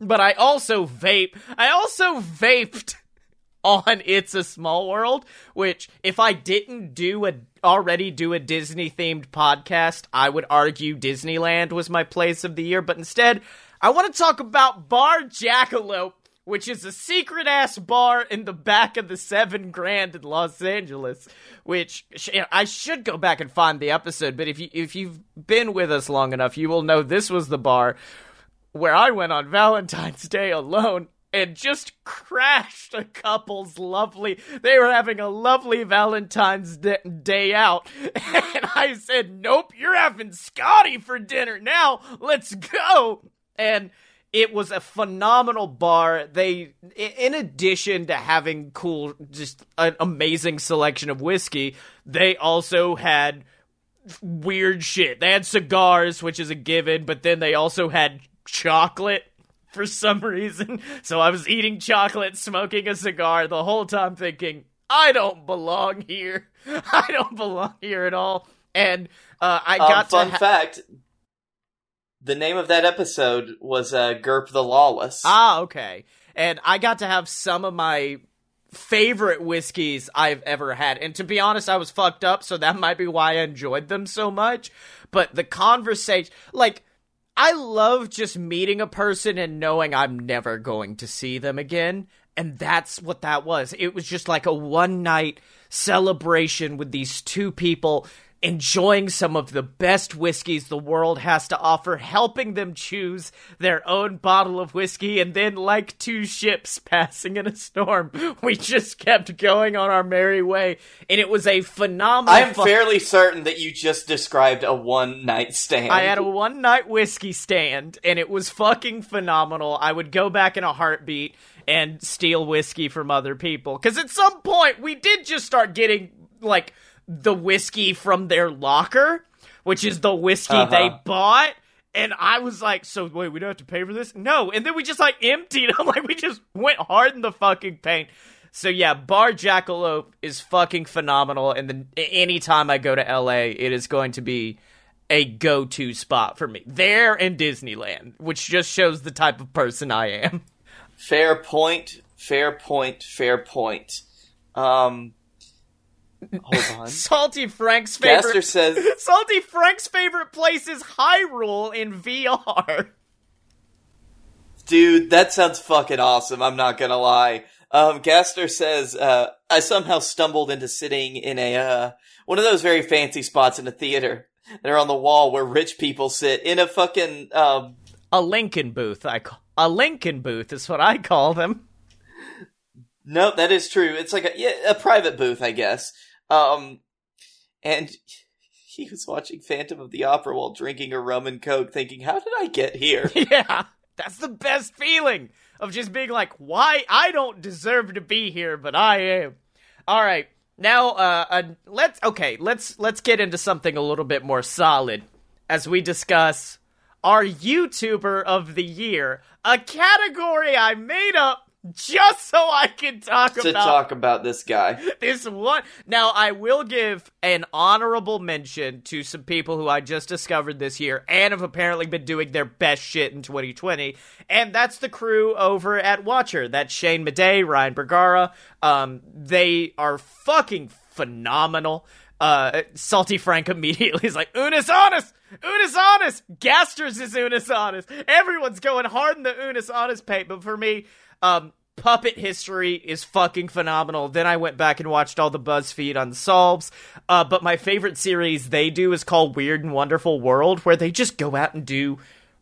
But I also vape. I also vaped *laughs* on It's a Small World, which if I didn't do a already do a Disney themed podcast, I would argue Disneyland was my place of the year, but instead, I want to talk about Bar Jackalope, which is a secret ass bar in the back of the 7 Grand in Los Angeles, which I should go back and find the episode, but if you if you've been with us long enough, you will know this was the bar where I went on Valentine's Day alone and just crashed a couple's lovely. They were having a lovely Valentine's Day out, *laughs* and I said, "Nope, you're having Scotty for dinner now. Let's go." And it was a phenomenal bar. They, in addition to having cool, just an amazing selection of whiskey, they also had weird shit. They had cigars, which is a given, but then they also had chocolate for some *laughs* reason. So I was eating chocolate, smoking a cigar the whole time thinking, I don't belong here. *laughs* I don't belong here at all. And uh, I Um, got fun to ha- fact: the name of that episode was uh, "Gerp the Lawless." Ah, okay. And I got to have some of my favorite whiskeys I've ever had. And to be honest, I was fucked up, so that might be why I enjoyed them so much. But the conversation, like, I love just meeting a person and knowing I'm never going to see them again. And that's what that was. It was just like a one night celebration with these two people enjoying some of the best whiskeys the world has to offer, helping them choose their own bottle of whiskey, and then, like two ships passing in a storm, *laughs* we just kept going on our merry way. And it was a phenomenal. I am fu- fairly certain that you just described a one night stand. I had a one night whiskey stand and it was fucking phenomenal. I would go back in a heartbeat and steal whiskey from other people. Cause at some point we did just start getting like the whiskey from their locker, which is the whiskey Uh-huh. they bought. And I was like, so wait, we don't have to pay for this? No. And then we just like emptied *laughs* them. Like we just went hard in the fucking paint. So yeah, Bar Jackalope is fucking phenomenal. And then anytime I go to LA, it is going to be a go-to spot for me. There and Disneyland, which just shows the type of person I am. Fair point. Fair point. Fair point. Um, hold on. *laughs* Salty Frank's Gaster favorite says, *laughs* Salty Frank's favorite place is Hyrule in VR. "Dude, that sounds fucking awesome." I'm not gonna lie. Um, Gaster says, uh, "I somehow stumbled into sitting in a uh, one of those very fancy spots in a theater that are on the wall where rich people sit in a fucking um, A Lincoln booth, I call a Lincoln booth is what I call them. No, that is true. It's like a yeah, a private booth, I guess. Um, and *laughs* he was watching Phantom of the Opera while drinking a rum and coke, thinking, "How did I get here?" *laughs* Yeah, that's the best feeling of just being like, why I don't deserve to be here, but I am. All right, now uh, uh let's okay, let's let's get into something a little bit more solid as we discuss our YouTuber of the year, a category I made up just so I can talk to about talk about this guy. this one. Now, I will give an honorable mention to some people who I just discovered this year and have apparently been doing their best shit in 2020. And that's the crew over at Watcher. That's Shane Madej, Ryan Bergara. Um, they are fucking phenomenal. Uh, Salty Frank immediately is like, Unis Honest! Unis Honest! Gasters is Unis Honest! Everyone's going hard in the Unis Honest paint, but for me, um, Puppet History is fucking phenomenal. Then I went back and watched all the BuzzFeed unsolves. Uh, but my favorite series they do is called Weird and Wonderful World, where they just go out and do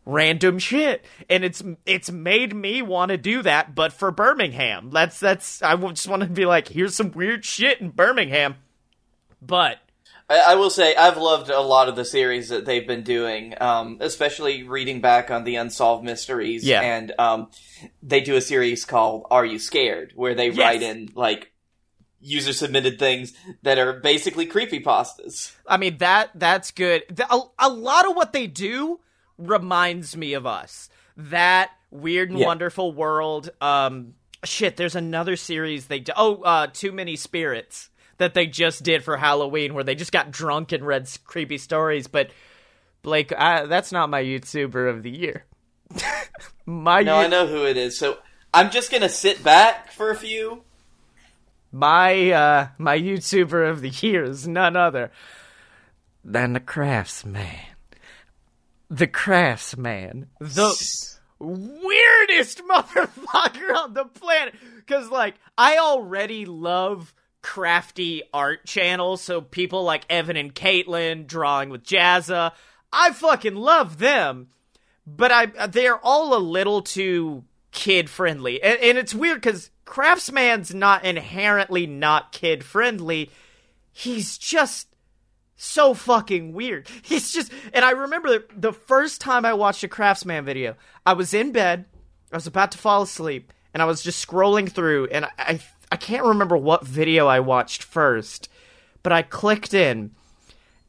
random shit, and it's it's made me want to do that, but for Birmingham. That's that's I just want to be like, here's some weird shit in Birmingham, but I, I will say I've loved a lot of the series that they've been doing, um, especially reading back on the unsolved mysteries. Yeah. and um, they do a series called "Are You Scared?" where they Yes. write in like user submitted things that are basically creepy pastas. I mean that that's good. A, a lot of what they do reminds me of us. That weird and Yeah. wonderful world. Um, shit. There's another series they do. Oh, uh, Too Many Spirits that they just did for Halloween, where they just got drunk and read creepy stories. But Blake, I, that's not my YouTuber of the year. *laughs* my No, I know who it is, so I'm just gonna sit back for a few. my uh, my YouTuber of the year is none other than the Craftsman. The Craftsman. The weirdest *laughs* motherfucker on the planet. Because, like, I already love crafty art channels, so people like Evan and Katelyn drawing with Jazza. I fucking love them, but I they're all a little too kid friendly. And, and it's weird because Craftsman's not inherently not kid friendly. He's just so fucking weird. *laughs* He's just, and I remember the first time I watched a Craftsman video, I was in bed, I was about to fall asleep, and I was just scrolling through, and I, I, can't remember what video I watched first, but I clicked in,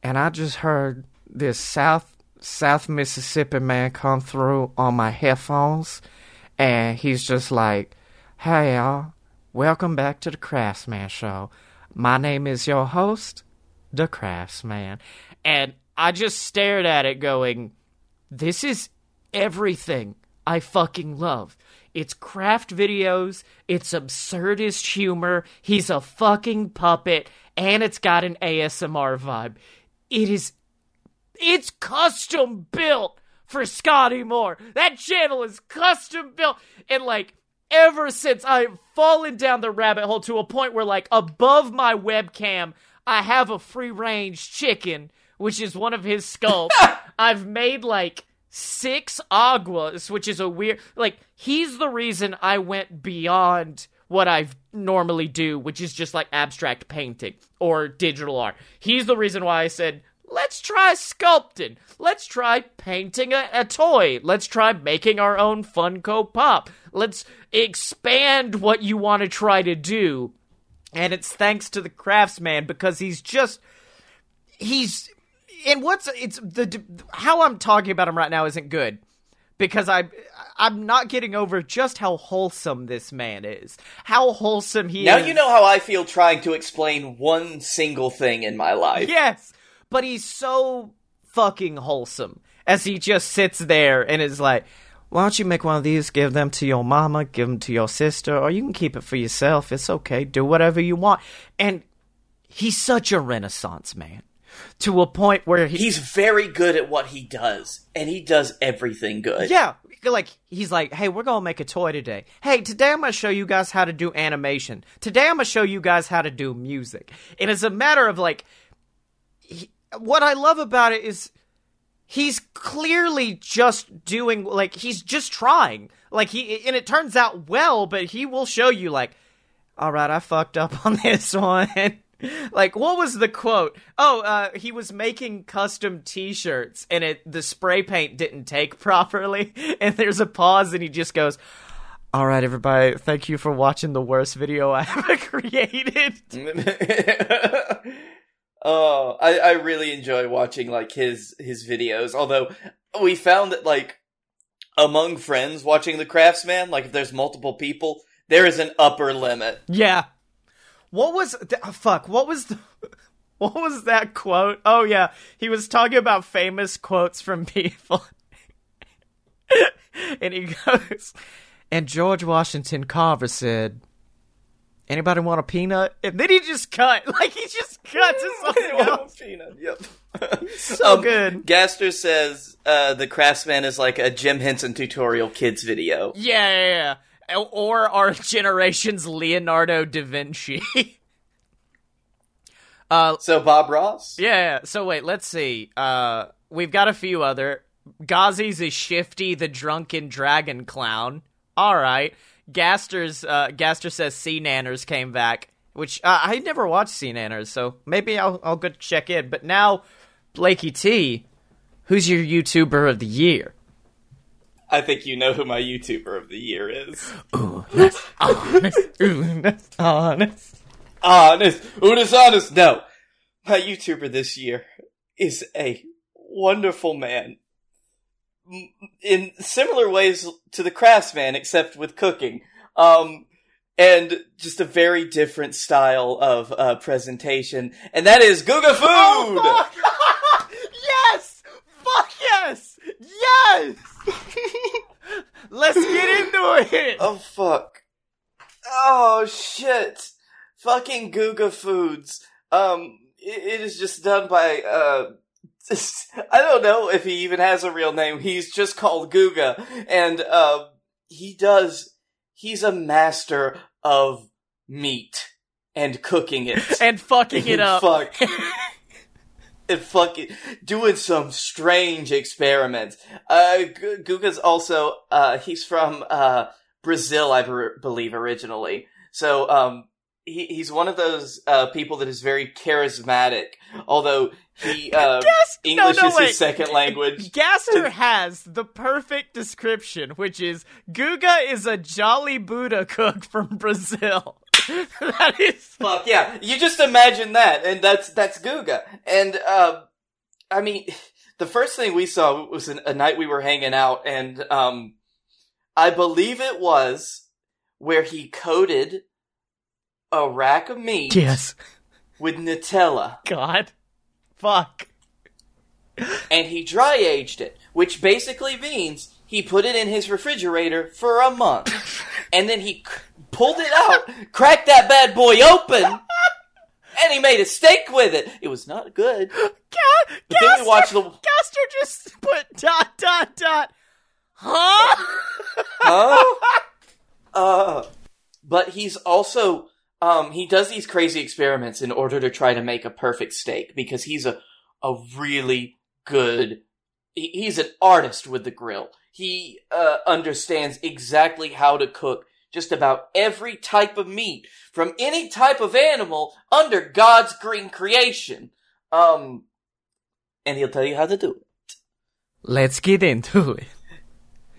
and I just heard this South South Mississippi man come through on my headphones, and he's just like, "Hey y'all, welcome back to the Craftsman Show. My name is your host, the Craftsman," and I just stared at it, going, "This is everything I fucking love." It's craft videos, it's absurdist humor, he's a fucking puppet, and it's got an ASMR vibe. It is it's custom built for Scotty Moore. That channel is custom built. And like ever since I've fallen down the rabbit hole to a point where like above my webcam, I have a free range chicken, which is one of his sculpts. *laughs* I've made like six aguas, which is a weird like he's the reason I went beyond what I normally do, which is just like abstract painting or digital art. He's the reason why I said, let's try sculpting. Let's try painting a, a toy. Let's try making our own Funko Pop. Let's expand what you want to try to do. And it's thanks to the craftsman because he's just he's and what's it's the how I'm talking about him right now isn't good because I I'm not getting over just how wholesome this man is. How wholesome he Now is. Now you know how I feel trying to explain one single thing in my life. Yes, but he's so fucking wholesome as he just sits there and is like, "Why don't you make one of these? Give them to your mama, give them to your sister, or you can keep it for yourself. It's okay. Do whatever you want." And he's such a renaissance man to a point where he, He's very good at what he does, and he does everything good. Yeah, like he's like, "Hey, we're gonna make a toy today. Hey, today I'm gonna show you guys how to do animation. Today I'm gonna show you guys how to do music." And it's a matter of like, he, what I love about it is he's clearly just doing like he's just trying. Like he and it turns out well, but he will show you like, "All right, I fucked up on *laughs* this one." *laughs* like what was the quote oh uh he was making custom t-shirts and it the spray paint didn't take *laughs* properly and there's a pause and he just goes all right everybody thank you for watching the worst video i *laughs* ever created oh, I, I really enjoy watching like his his videos. Although we found that like among friends watching the Craftsman, like if there's multiple people, there is an upper limit. yeah what was oh, fuck what was the *laughs* what was that quote? Oh yeah. He was talking about famous quotes from *laughs* people. And he goes and george washington carver said anybody want a peanut and then he just cut *laughs* like he just cut to something else. Peanut, Yep. so Um, good. Gaster says uh, the Craftsman is like a Jim Henson tutorial kids video. yeah yeah yeah or our *laughs* generation's leonardo da vinci *laughs* So Bob Ross. Yeah, yeah. So wait, let's see. Uh, we've got a few other. Ghazi's is Shifty, the drunken dragon clown. All right. Gaster's uh, Gaster says SeaNanners came back, which uh, I never watched SeaNanners, so maybe I'll I'll go check in. But now, Blakey T, who's your YouTuber of the year? I think you know who my YouTuber of the year is. *laughs* honest, honest, honest. Honest, honest, honest. No, my YouTuber this year is a wonderful man. In similar ways to the Craftsman, except with cooking. Um, and just a very different style of uh, presentation, and that is Guga Food. Oh, fuck! *laughs* yes! Fuck yes! Yes! *laughs* Let's get into it! Oh fuck. Oh shit. Fucking Guga Foods. Um, it, it is just done by, uh, *laughs* I don't know if he even has a real name. He's just called Guga. And, uh, he does, he's a master of meat and cooking it. *laughs* and fucking it up. Fuck. And fucking doing some strange experiments. Uh, Gu- Guga's also, uh, he's from, uh, Brazil, I be- believe, originally. So, um, he, he's one of those, uh, people that is very charismatic, although he, uh, *laughs* Gas- no, English no, is wait. his second language. *laughs* Gaster has the perfect description, which is Guga is a jolly Buddha cook from Brazil. *laughs* that is Fuck yeah! You just imagine that, and that's that's Guga. And uh, I mean, the first thing we saw was an, a night we were hanging out, and um, I believe it was where he coated a rack of meat Yes. with Nutella, God. Fuck. and he dry aged it, which basically means he put it in his refrigerator for a month, *laughs* and then he pulled it out, cracked that bad boy open, and he made a steak with it. It was not good. Ga- But then we watched the- Gaster just put dot dot dot. Huh? huh? *laughs* Uh, but he's also um he does these crazy experiments in order to try to make a perfect steak because he's a a really good he- he's an artist with the grill. He uh, understands exactly how to cook just about every type of meat from any type of animal under God's green creation. Um and he'll tell you how to do it. Let's get into it.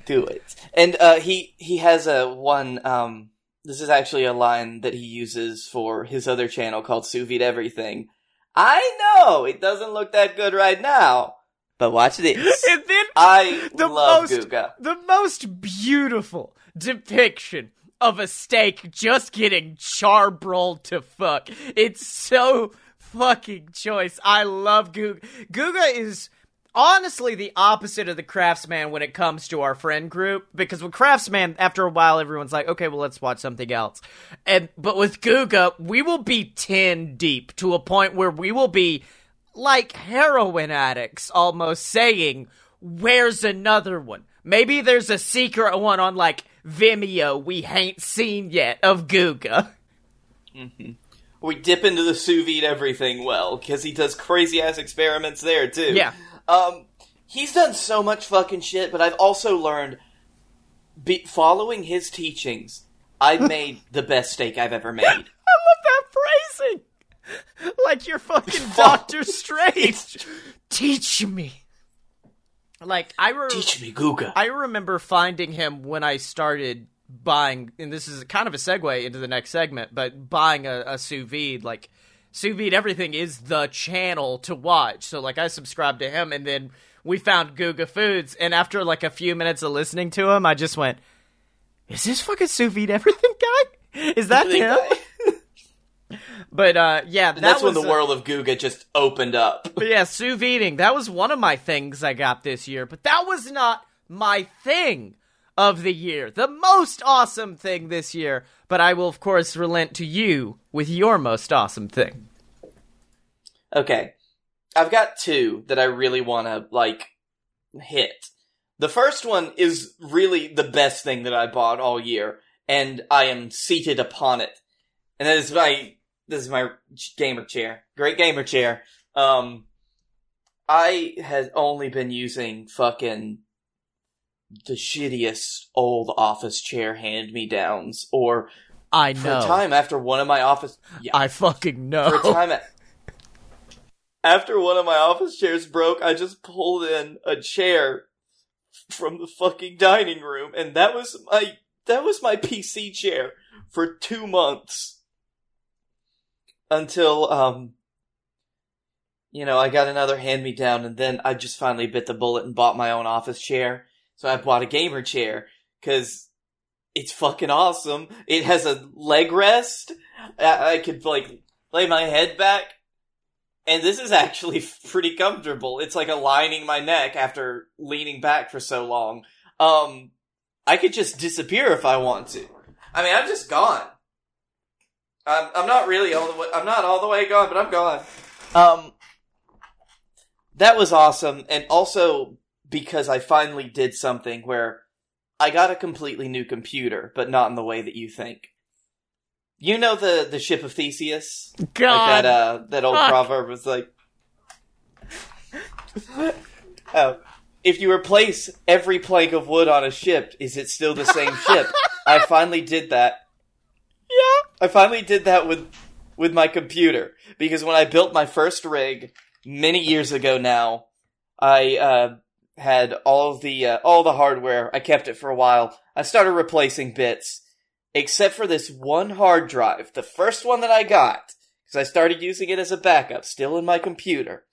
do it. And uh, he he has a one. Um, this is actually a line that he uses for his other channel called Sous Vide Everything. I know it doesn't look that good right now, but watch this. *laughs* And then I the love most Guga. the most beautiful depiction of a steak just getting charbroiled to fuck. It's so fucking choice. I love Guga. Guga is honestly the opposite of the craftsman when it comes to our friend group because with craftsman after a while everyone's like okay well let's watch something else and but with guga we will be 10 deep to a point where we will be like heroin addicts almost saying where's another one maybe there's a secret one on like vimeo we hain't seen yet of guga We dip into the sous vide everything well because he does crazy ass experiments there too. Yeah. Um, he's done so much fucking shit, but I've also learned, be, following his teachings, I've *laughs* made the best steak I've ever made. *laughs* I love that phrasing. Like you're fucking Doctor Strange. *laughs* Teach me. Like I re- Teach me, Guga. I remember finding him when I started buying, and this is kind of a segue into the next segment, but buying a, a sous vide, like sous vide everything is the channel to watch. So like I subscribed to him, and then we found Guga Foods, and after like a few minutes of listening to him, I just went, "Is this fucking sous vide everything guy? Is that him?" But uh, yeah, that That's was when the world of Guga just opened up. *laughs* But yeah, sous videing. That was one of my things I got this year, but that was not my thing of the year. The most awesome thing this year. But I will, of course, relent to you with your most awesome thing. Okay. I've got two that I really want to, like, hit. The first one is really the best thing that I bought all year, and I am seated upon it. And that is my, this is my gamer chair. Great gamer chair. Um, I had only been using fucking the shittiest old office chair hand-me-downs, or I know. for a time after one of my office, yeah, I fucking know. for a time at, after one of my office chairs broke, I just pulled in a chair from the fucking dining room, and that was my that was my PC chair for two months until um you know I got another hand me down, and then I just finally bit the bullet and bought my own office chair. So I bought a gamer chair because it's fucking awesome. It has a leg rest. I, I could like lay my head back. And this is actually *laughs* pretty comfortable. It's like aligning my neck after leaning back for so long. Um, I could just disappear if I want to. I mean, I'm just gone. I'm, I'm not really all the way, I'm not all the way gone, but I'm gone. Um, that was awesome. And also because I finally did something where I got a completely new computer, but not in the way that you think. You know the the ship of Theseus, God. like that uh that old Fuck. proverb was like, oh, if you replace every plank of wood on a ship, is it still the same ship? I finally did that. Yeah. I finally did that with with my computer because when I built my first rig many years ago now, I uh, had all the uh, all the hardware. I kept it for a while. I started replacing bits, except for this one hard drive, the first one that I got, because I started using it as a backup, still in my computer.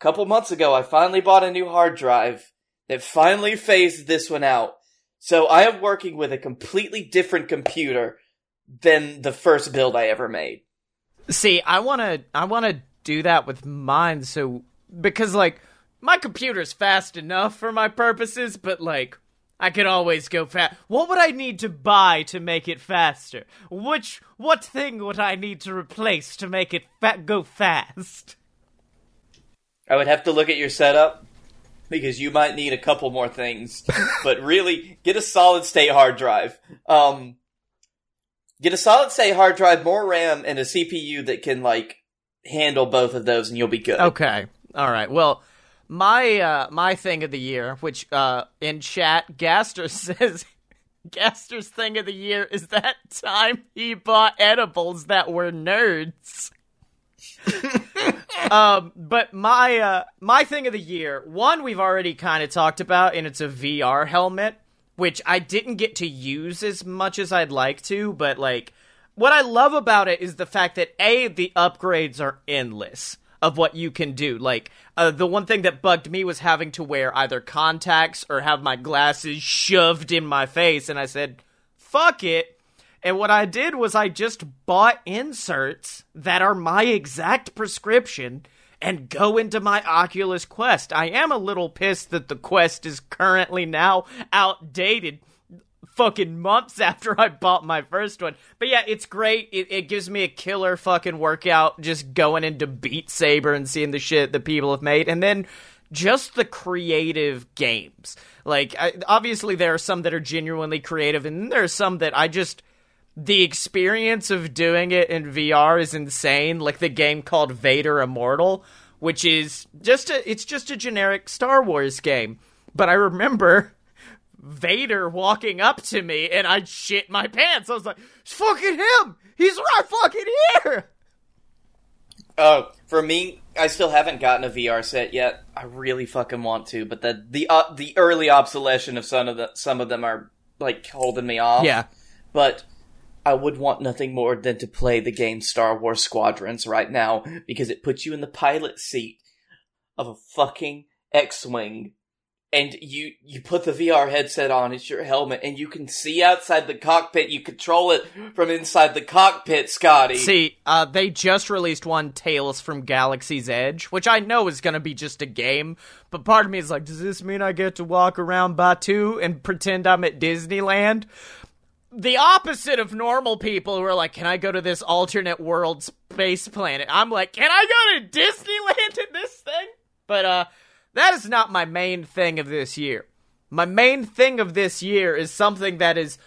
A couple months ago, I finally bought a new hard drive that finally phased this one out. So I am working with a completely different computer than the first build I ever made. See, I want to I want to do that with mine so because like my computer's fast enough for my purposes, but like I could always go fast. What would I need to buy to make it faster? Which what thing would I need to replace to make it fa- go fast? I would have to look at your setup because you might need a couple more things. *laughs* but really, get a solid state hard drive. Um, get a solid state hard drive, more RAM, and a CPU that can like handle both of those, and you'll be good. Okay. All right. Well, my uh my thing of the year, which uh in chat Gaster *laughs* says Gaster's thing of the year is that time he bought edibles that were nerds. *laughs* um but my uh my thing of the year, one we've already kind of talked about and it's a VR helmet which I didn't get to use as much as I'd like to, but like what I love about it is the fact that a the upgrades are endless of what you can do. Like uh, the one thing that bugged me was having to wear either contacts or have my glasses shoved in my face, and I said, "Fuck it." And what I did was I just bought inserts that are my exact prescription and go into my Oculus Quest. I am a little pissed that the Quest is currently now outdated fucking months *laughs* after I bought my first one. But yeah, it's great. It, it gives me a killer fucking workout just going into Beat Saber and seeing the shit that people have made. And then just the creative games. Like, I, obviously, there are some that are genuinely creative, and there are some that I just. The experience of doing it in VR is insane. Like the game called Vader Immortal, which is just a. It's just a generic Star Wars game. But I remember *laughs* Vader walking up to me and I shit my pants. I was like, it's fucking him! He's right fucking here! Uh, for me, I still haven't gotten a VR set yet. I really fucking want to, but the the uh, the early obsolescence of some of the some of them are like holding me off. Yeah. but I would want nothing more than to play the game Star Wars Squadrons right now because it puts you in the pilot seat of a fucking X-wing. And you, you put the VR headset on, it's your helmet, and you can see outside the cockpit. You control it from inside the cockpit, Scotty. See, uh, they just released one Tales from Galaxy's Edge, which I know is gonna be just a game, but part of me is like, does this mean I get to walk around Batuu and pretend I'm at Disneyland? The opposite of normal people who are like, can I go to this alternate world space planet? I'm like, can I go to Disneyland in this thing? But, uh, that is not my main thing of this year. My main thing of this year is something that has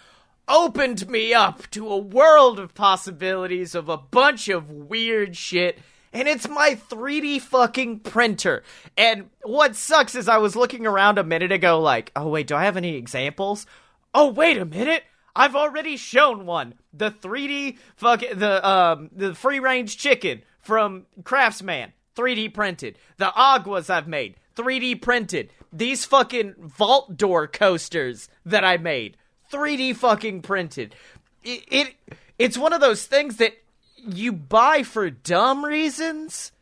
opened me up to a world of possibilities of a bunch of weird shit. And it's my 3D fucking printer. And what sucks is I was looking around a minute ago, like, oh, wait, do I have any examples? Oh, wait a minute. I've already shown one. The 3D fuck the um the free range chicken from Craftsman, 3D printed. The aguas I've made, 3D printed. These fucking vault door coasters that I made, 3D fucking printed. It, it it's one of those things that you buy for dumb reasons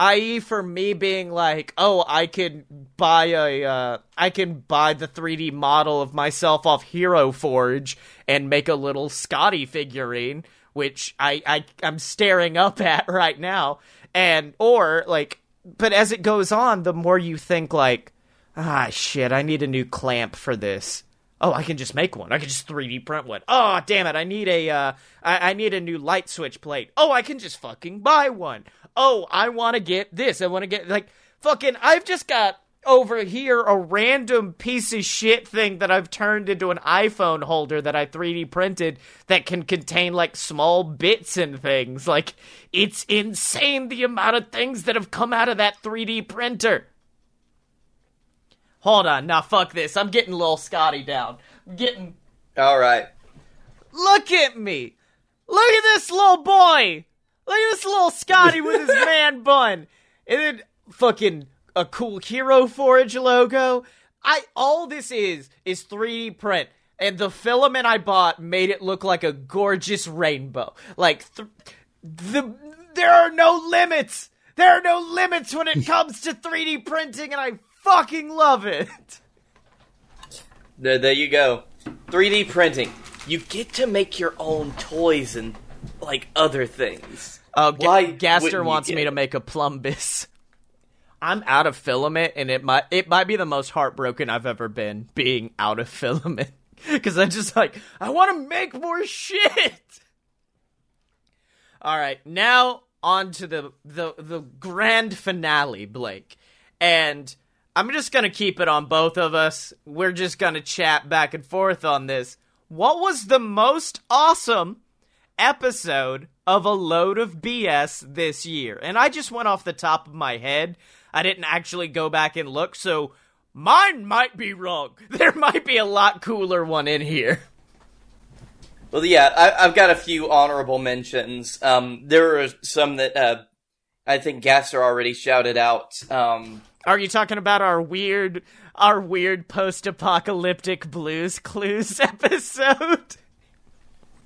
i.e. for me being like, oh, I can buy a, uh, I can buy the 3D model of myself off Hero Forge and make a little Scotty figurine, which I, I, I'm staring up at *laughs* right now, and or like, but as it goes on, the more you think like, ah, shit, I need a new clamp for this. Oh, I can just make one. I can just 3D print one. Oh, damn it! I need a, uh, I, I need a new light switch plate. Oh, I can just fucking buy one oh, I want to get this. I want to get like fucking. I've just got over here a random piece of shit thing that I've turned into an iPhone holder that I 3D printed that can contain like small bits and things. Like it's insane the amount of things that have come out of that 3D printer. Hold on, now fuck this. I'm getting little Scotty down. I'm getting All right. Look at me. Look at this little boy. Look at this little Scotty with his *laughs* man bun. And then fucking a cool Hero Forge logo. I all this is is 3D print. And the filament I bought made it look like a gorgeous rainbow. Like th- the there are no limits. There are no limits when it *laughs* comes to 3D printing, and I fucking love it. There, there you go. 3D printing. You get to make your own toys and like other things. Uh, oh, Ga- Why Gaster wants me to make a plumbus. I'm out of filament, and it might it might be the most heartbroken I've ever been being out of *laughs* filament because I'm just like I want to make more shit. All right, now on to the the the grand finale, Blake, and I'm just gonna keep it on both of us. We're just gonna chat back and forth on this. What was the most awesome episode of a load of BS this year. And I just went off the top of my head. I didn't actually go back and look, so mine might be wrong. *laughs* There might be a lot cooler one in here. Well, yeah, I, I've got a few honorable mentions. Um, there are some that uh, I think Gasser already shouted out. Um, Are you talking about our weird our weird post-apocalyptic Blue's Clues *laughs* episode?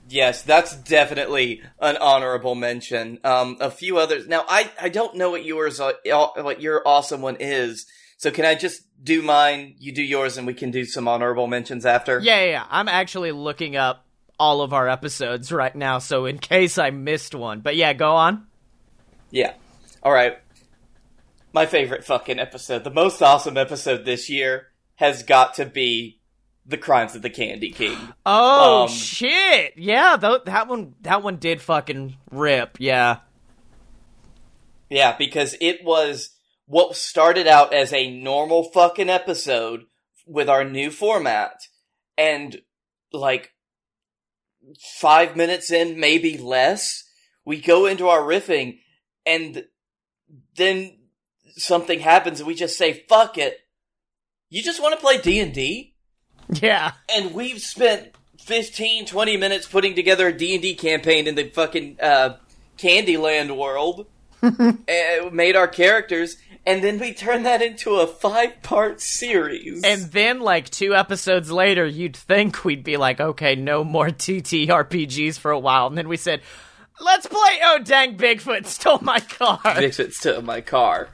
Yes, that's definitely an honorable mention. Um, a few others. Now, I, I don't know what yours uh, what your awesome one is. So can I just do mine? You do yours, and we can do some honorable mentions after. Yeah, yeah, yeah. I'm actually looking up all of our episodes right now, so in *laughs* case I missed one. But yeah, go on. Yeah. All right. My favorite fucking episode, the most awesome episode this year, has got to be the Crimes of the Candy King. Oh Um, shit! Yeah, th- that one that one did fucking rip. Yeah, Yeah, because it was what started out as a normal fucking episode with our new format, and like five minutes in, maybe less, we go into our riffing, and then something happens, and we just say, "Fuck it." You just want to play D and D? *laughs* yeah. and we've spent 15 20 minutes putting together a d&d campaign in the fucking uh, candyland world and *laughs* made our characters and then we turned that into a five part series And then, like two episodes later, you'd think we'd be like, okay, no more TTRPGs for a while, and then we said, "Let's play." Oh dang, Bigfoot stole my car. Bigfoot Stole my car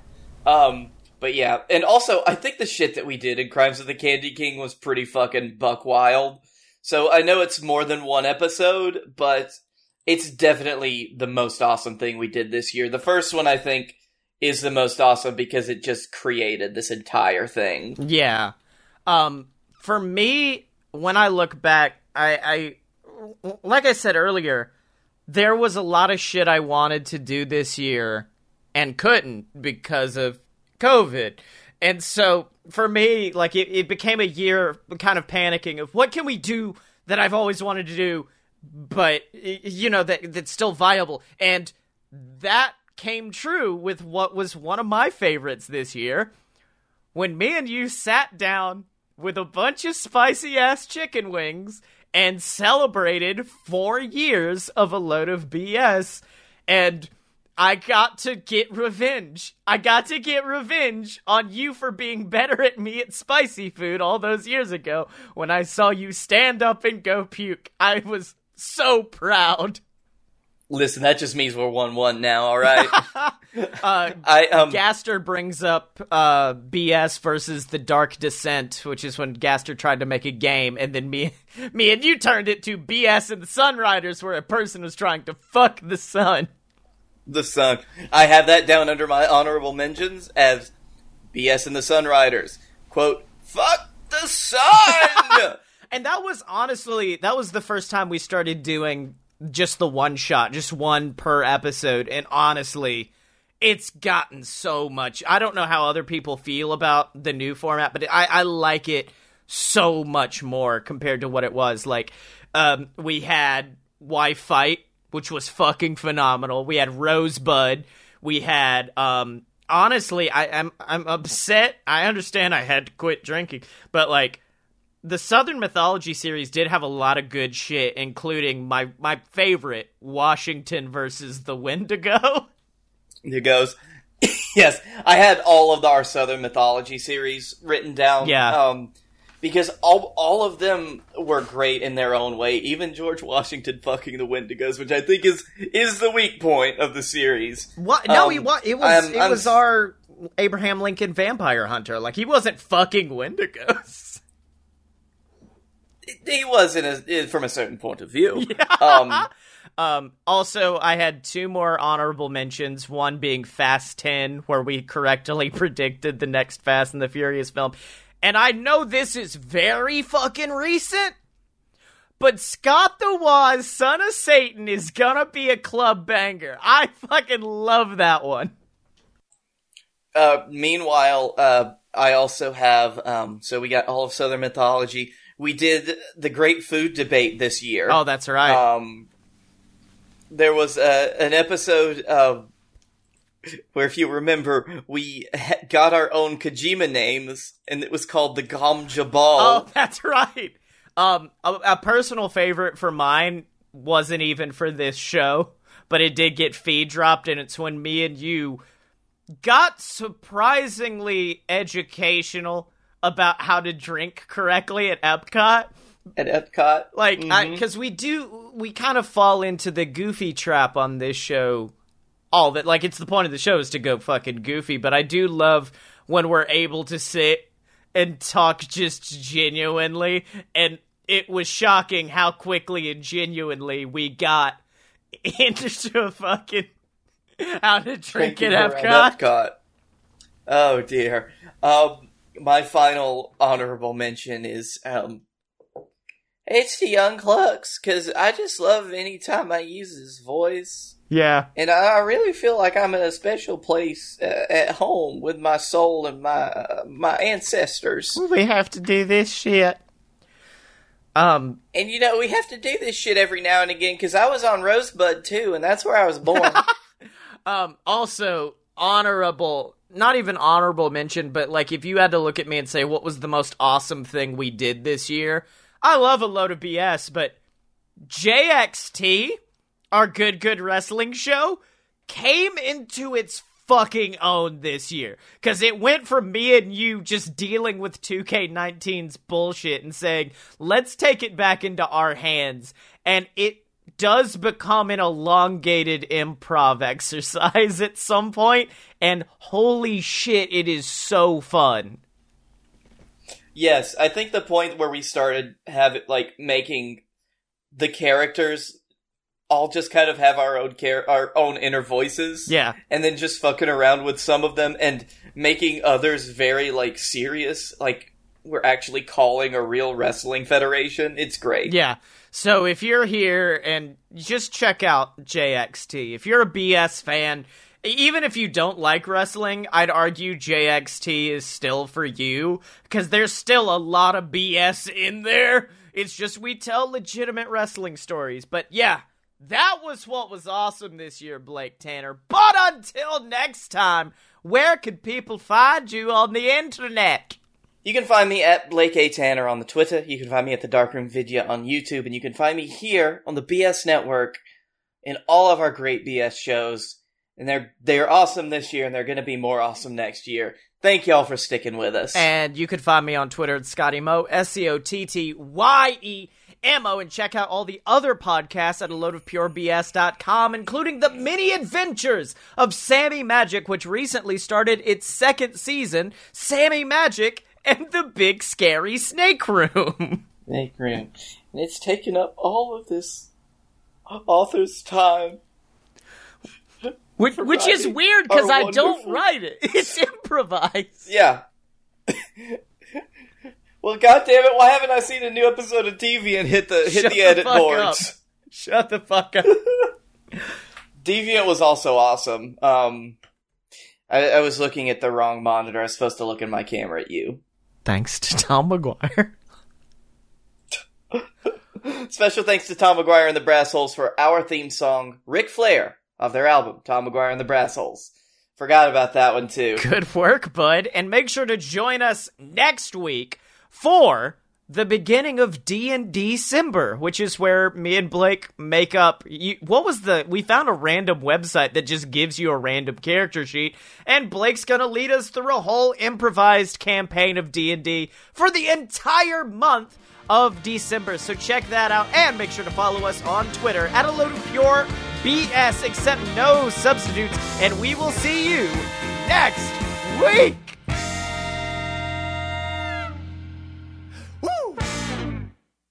um but yeah and also i think the shit that we did in crimes of the candy king was pretty fucking buck wild. So i know it's more than one episode but it's definitely the most awesome thing we did this year. The first one i think is the most awesome because it just created this entire thing. Yeah. Um, for me, when I look back, I, I, like I said earlier, there was a lot of shit I wanted to do this year and couldn't because of COVID. And so for me, like it, it became a year kind of panicking of what can we do that I've always wanted to do, but you know that that's still viable. And that came true with what was one of my favorites this year, when me and you sat down with a bunch of spicy ass chicken wings and celebrated four years of a load of BS. And I got to get revenge. I got to get revenge on you for being better at me at spicy food all those years ago when I saw you stand up and go puke. I was so proud. listen that just means we're 1-1 now all right *laughs* Uh, i um Gaster brings up uh, BS versus the Dark Descent, which is when Gaster tried to make a game, and then me, *laughs* me and you turned it to BS and the Sunriders, where a person was trying to fuck the sun. The sun i have that down under my honorable mentions as bs and the Sun Riders. quote fuck the sun *laughs* And that was honestly that was the first time we started doing just the one shot, just one per episode, and honestly. It's gotten so much. I don't know how other people feel about the new format, but I, I like it so much more compared to what it was. Like, um, we had Why Fight, which was fucking phenomenal. We had Rosebud. We had, um, honestly, I, I'm I'm upset. I understand I had to quit drinking, but like the Southern Mythology series did have a lot of good shit, including my my favorite, Washington versus the Wendigo. He goes, *laughs* yes, I had all of our Southern mythology series written down. Yeah. Um, because all all of them were great in their own way. Even George Washington fucking the Wendigos, which I think is is the weak point of the series. What? No, Um, he was. It was. I'm- it I'm was our Abraham Lincoln vampire hunter. Like he wasn't fucking Wendigos. *laughs* He was in a from a certain point of view. *laughs* Um, Um, also, I had two more honorable mentions. One being Fast 10, where we correctly *laughs* predicted the next Fast and the Furious film. And I know this is very fucking recent, but Scott the Woz, Son of Satan, is gonna be a club banger. I fucking love that one. Uh, meanwhile, uh, I also have, um, so we got all of Southern mythology. We did the great food debate this year. Oh, that's right. Um, there was uh, an episode of where, if you remember, we ha- got our own Kojima names, and it was called the Gom Jabbar. Oh, *laughs* that's right. Um, a, a personal favorite for mine wasn't even for this show, but it did get feed dropped, and it's when me and you got surprisingly educational about how to drink correctly at Epcot. At Epcot. Like, because we do, we kind of fall into the goofy trap on this show. All that, like, it's the point of the show is to go fucking goofy, but I do love when we're able to sit and talk just genuinely. And it was shocking how quickly and genuinely we got *laughs* into a fucking how to drink Drinking at Epcot. Epcot. Oh dear. Um, my final honorable mention is um, it's the Young Clucks because I just love any time I use his voice, Yeah. and I really feel like I'm in a special place uh, at home with my soul and my uh, my ancestors. We have to do this shit. Um, And you know we have to do this shit every now and again because I was on Rosebud too, and that's where I was born. *laughs* Um, also, honorable, not even honorable mention, but like if you had to look at me and say, what was the most awesome thing we did this year? I love a load of BS, but JXT, our Good Good Wrestling show, came into its fucking own this year. Cause it went from me and you just dealing with 2K19's bullshit and saying, let's take it back into our hands. And it does become an elongated improv exercise at some point, and holy shit, it is so fun. Yes, I think the point where we started have like making the characters all just kind of have our own care, our own inner voices. Yeah. And then just fucking around with some of them and making others very like serious, like we're actually calling a real wrestling federation. It's great. Yeah. So if you're here and just check out JXT, if you're a BS fan, even if you don't like wrestling, I'd argue JXT is still for you because there's still a lot of BS in there. It's just we tell legitimate wrestling stories. But yeah, that was what was awesome this year, Blake Tanner. But until next time, where can people find you on the internet? You can find me at Blake A. Tanner on the Twitter. You can find me at the Darkroom Vidya on YouTube, and you can find me here on the BS Network in all of our great BS shows. And they're they're awesome this year, and they're going to be more awesome next year. Thank y'all for sticking with us. And you can find me on Twitter at Scotty Mo, S C O T T Y E M O, and check out all the other podcasts at a load of pure purebs.com, including the mini adventures of Sammy Magic, which recently started its second season, Sammy Magic and the Big Scary Snake Room. *laughs* Snake Room, and it's taken up all of this author's time. Which, which is weird because I don't write it. *laughs* It's improvised. Yeah. *laughs* well, goddamn it! Why haven't I seen a new episode of TV and hit the hit Shut the the edit fuck boards? Shut the fuck up. *laughs* Deviant was also awesome. Um, I, I was looking at the wrong monitor. I was supposed to look in my camera at you. Thanks to Tom McGuire. *laughs* Special thanks to Tom McGuire and the Brass Holes for our theme song, Ric Flair, of their album, Tom McGuire and the Brass Holes. Forgot about that one too. Good work, bud. And make sure to join us next week for the beginning of D&D Simber, which is where me and Blake make up you, what was the we found a random website that just gives you a random character sheet and Blake's going to lead us through a whole improvised campaign of D&D for the entire month of December. So check that out and make sure to follow us on Twitter at a load of pure BS except no substitutes and we will see you next week.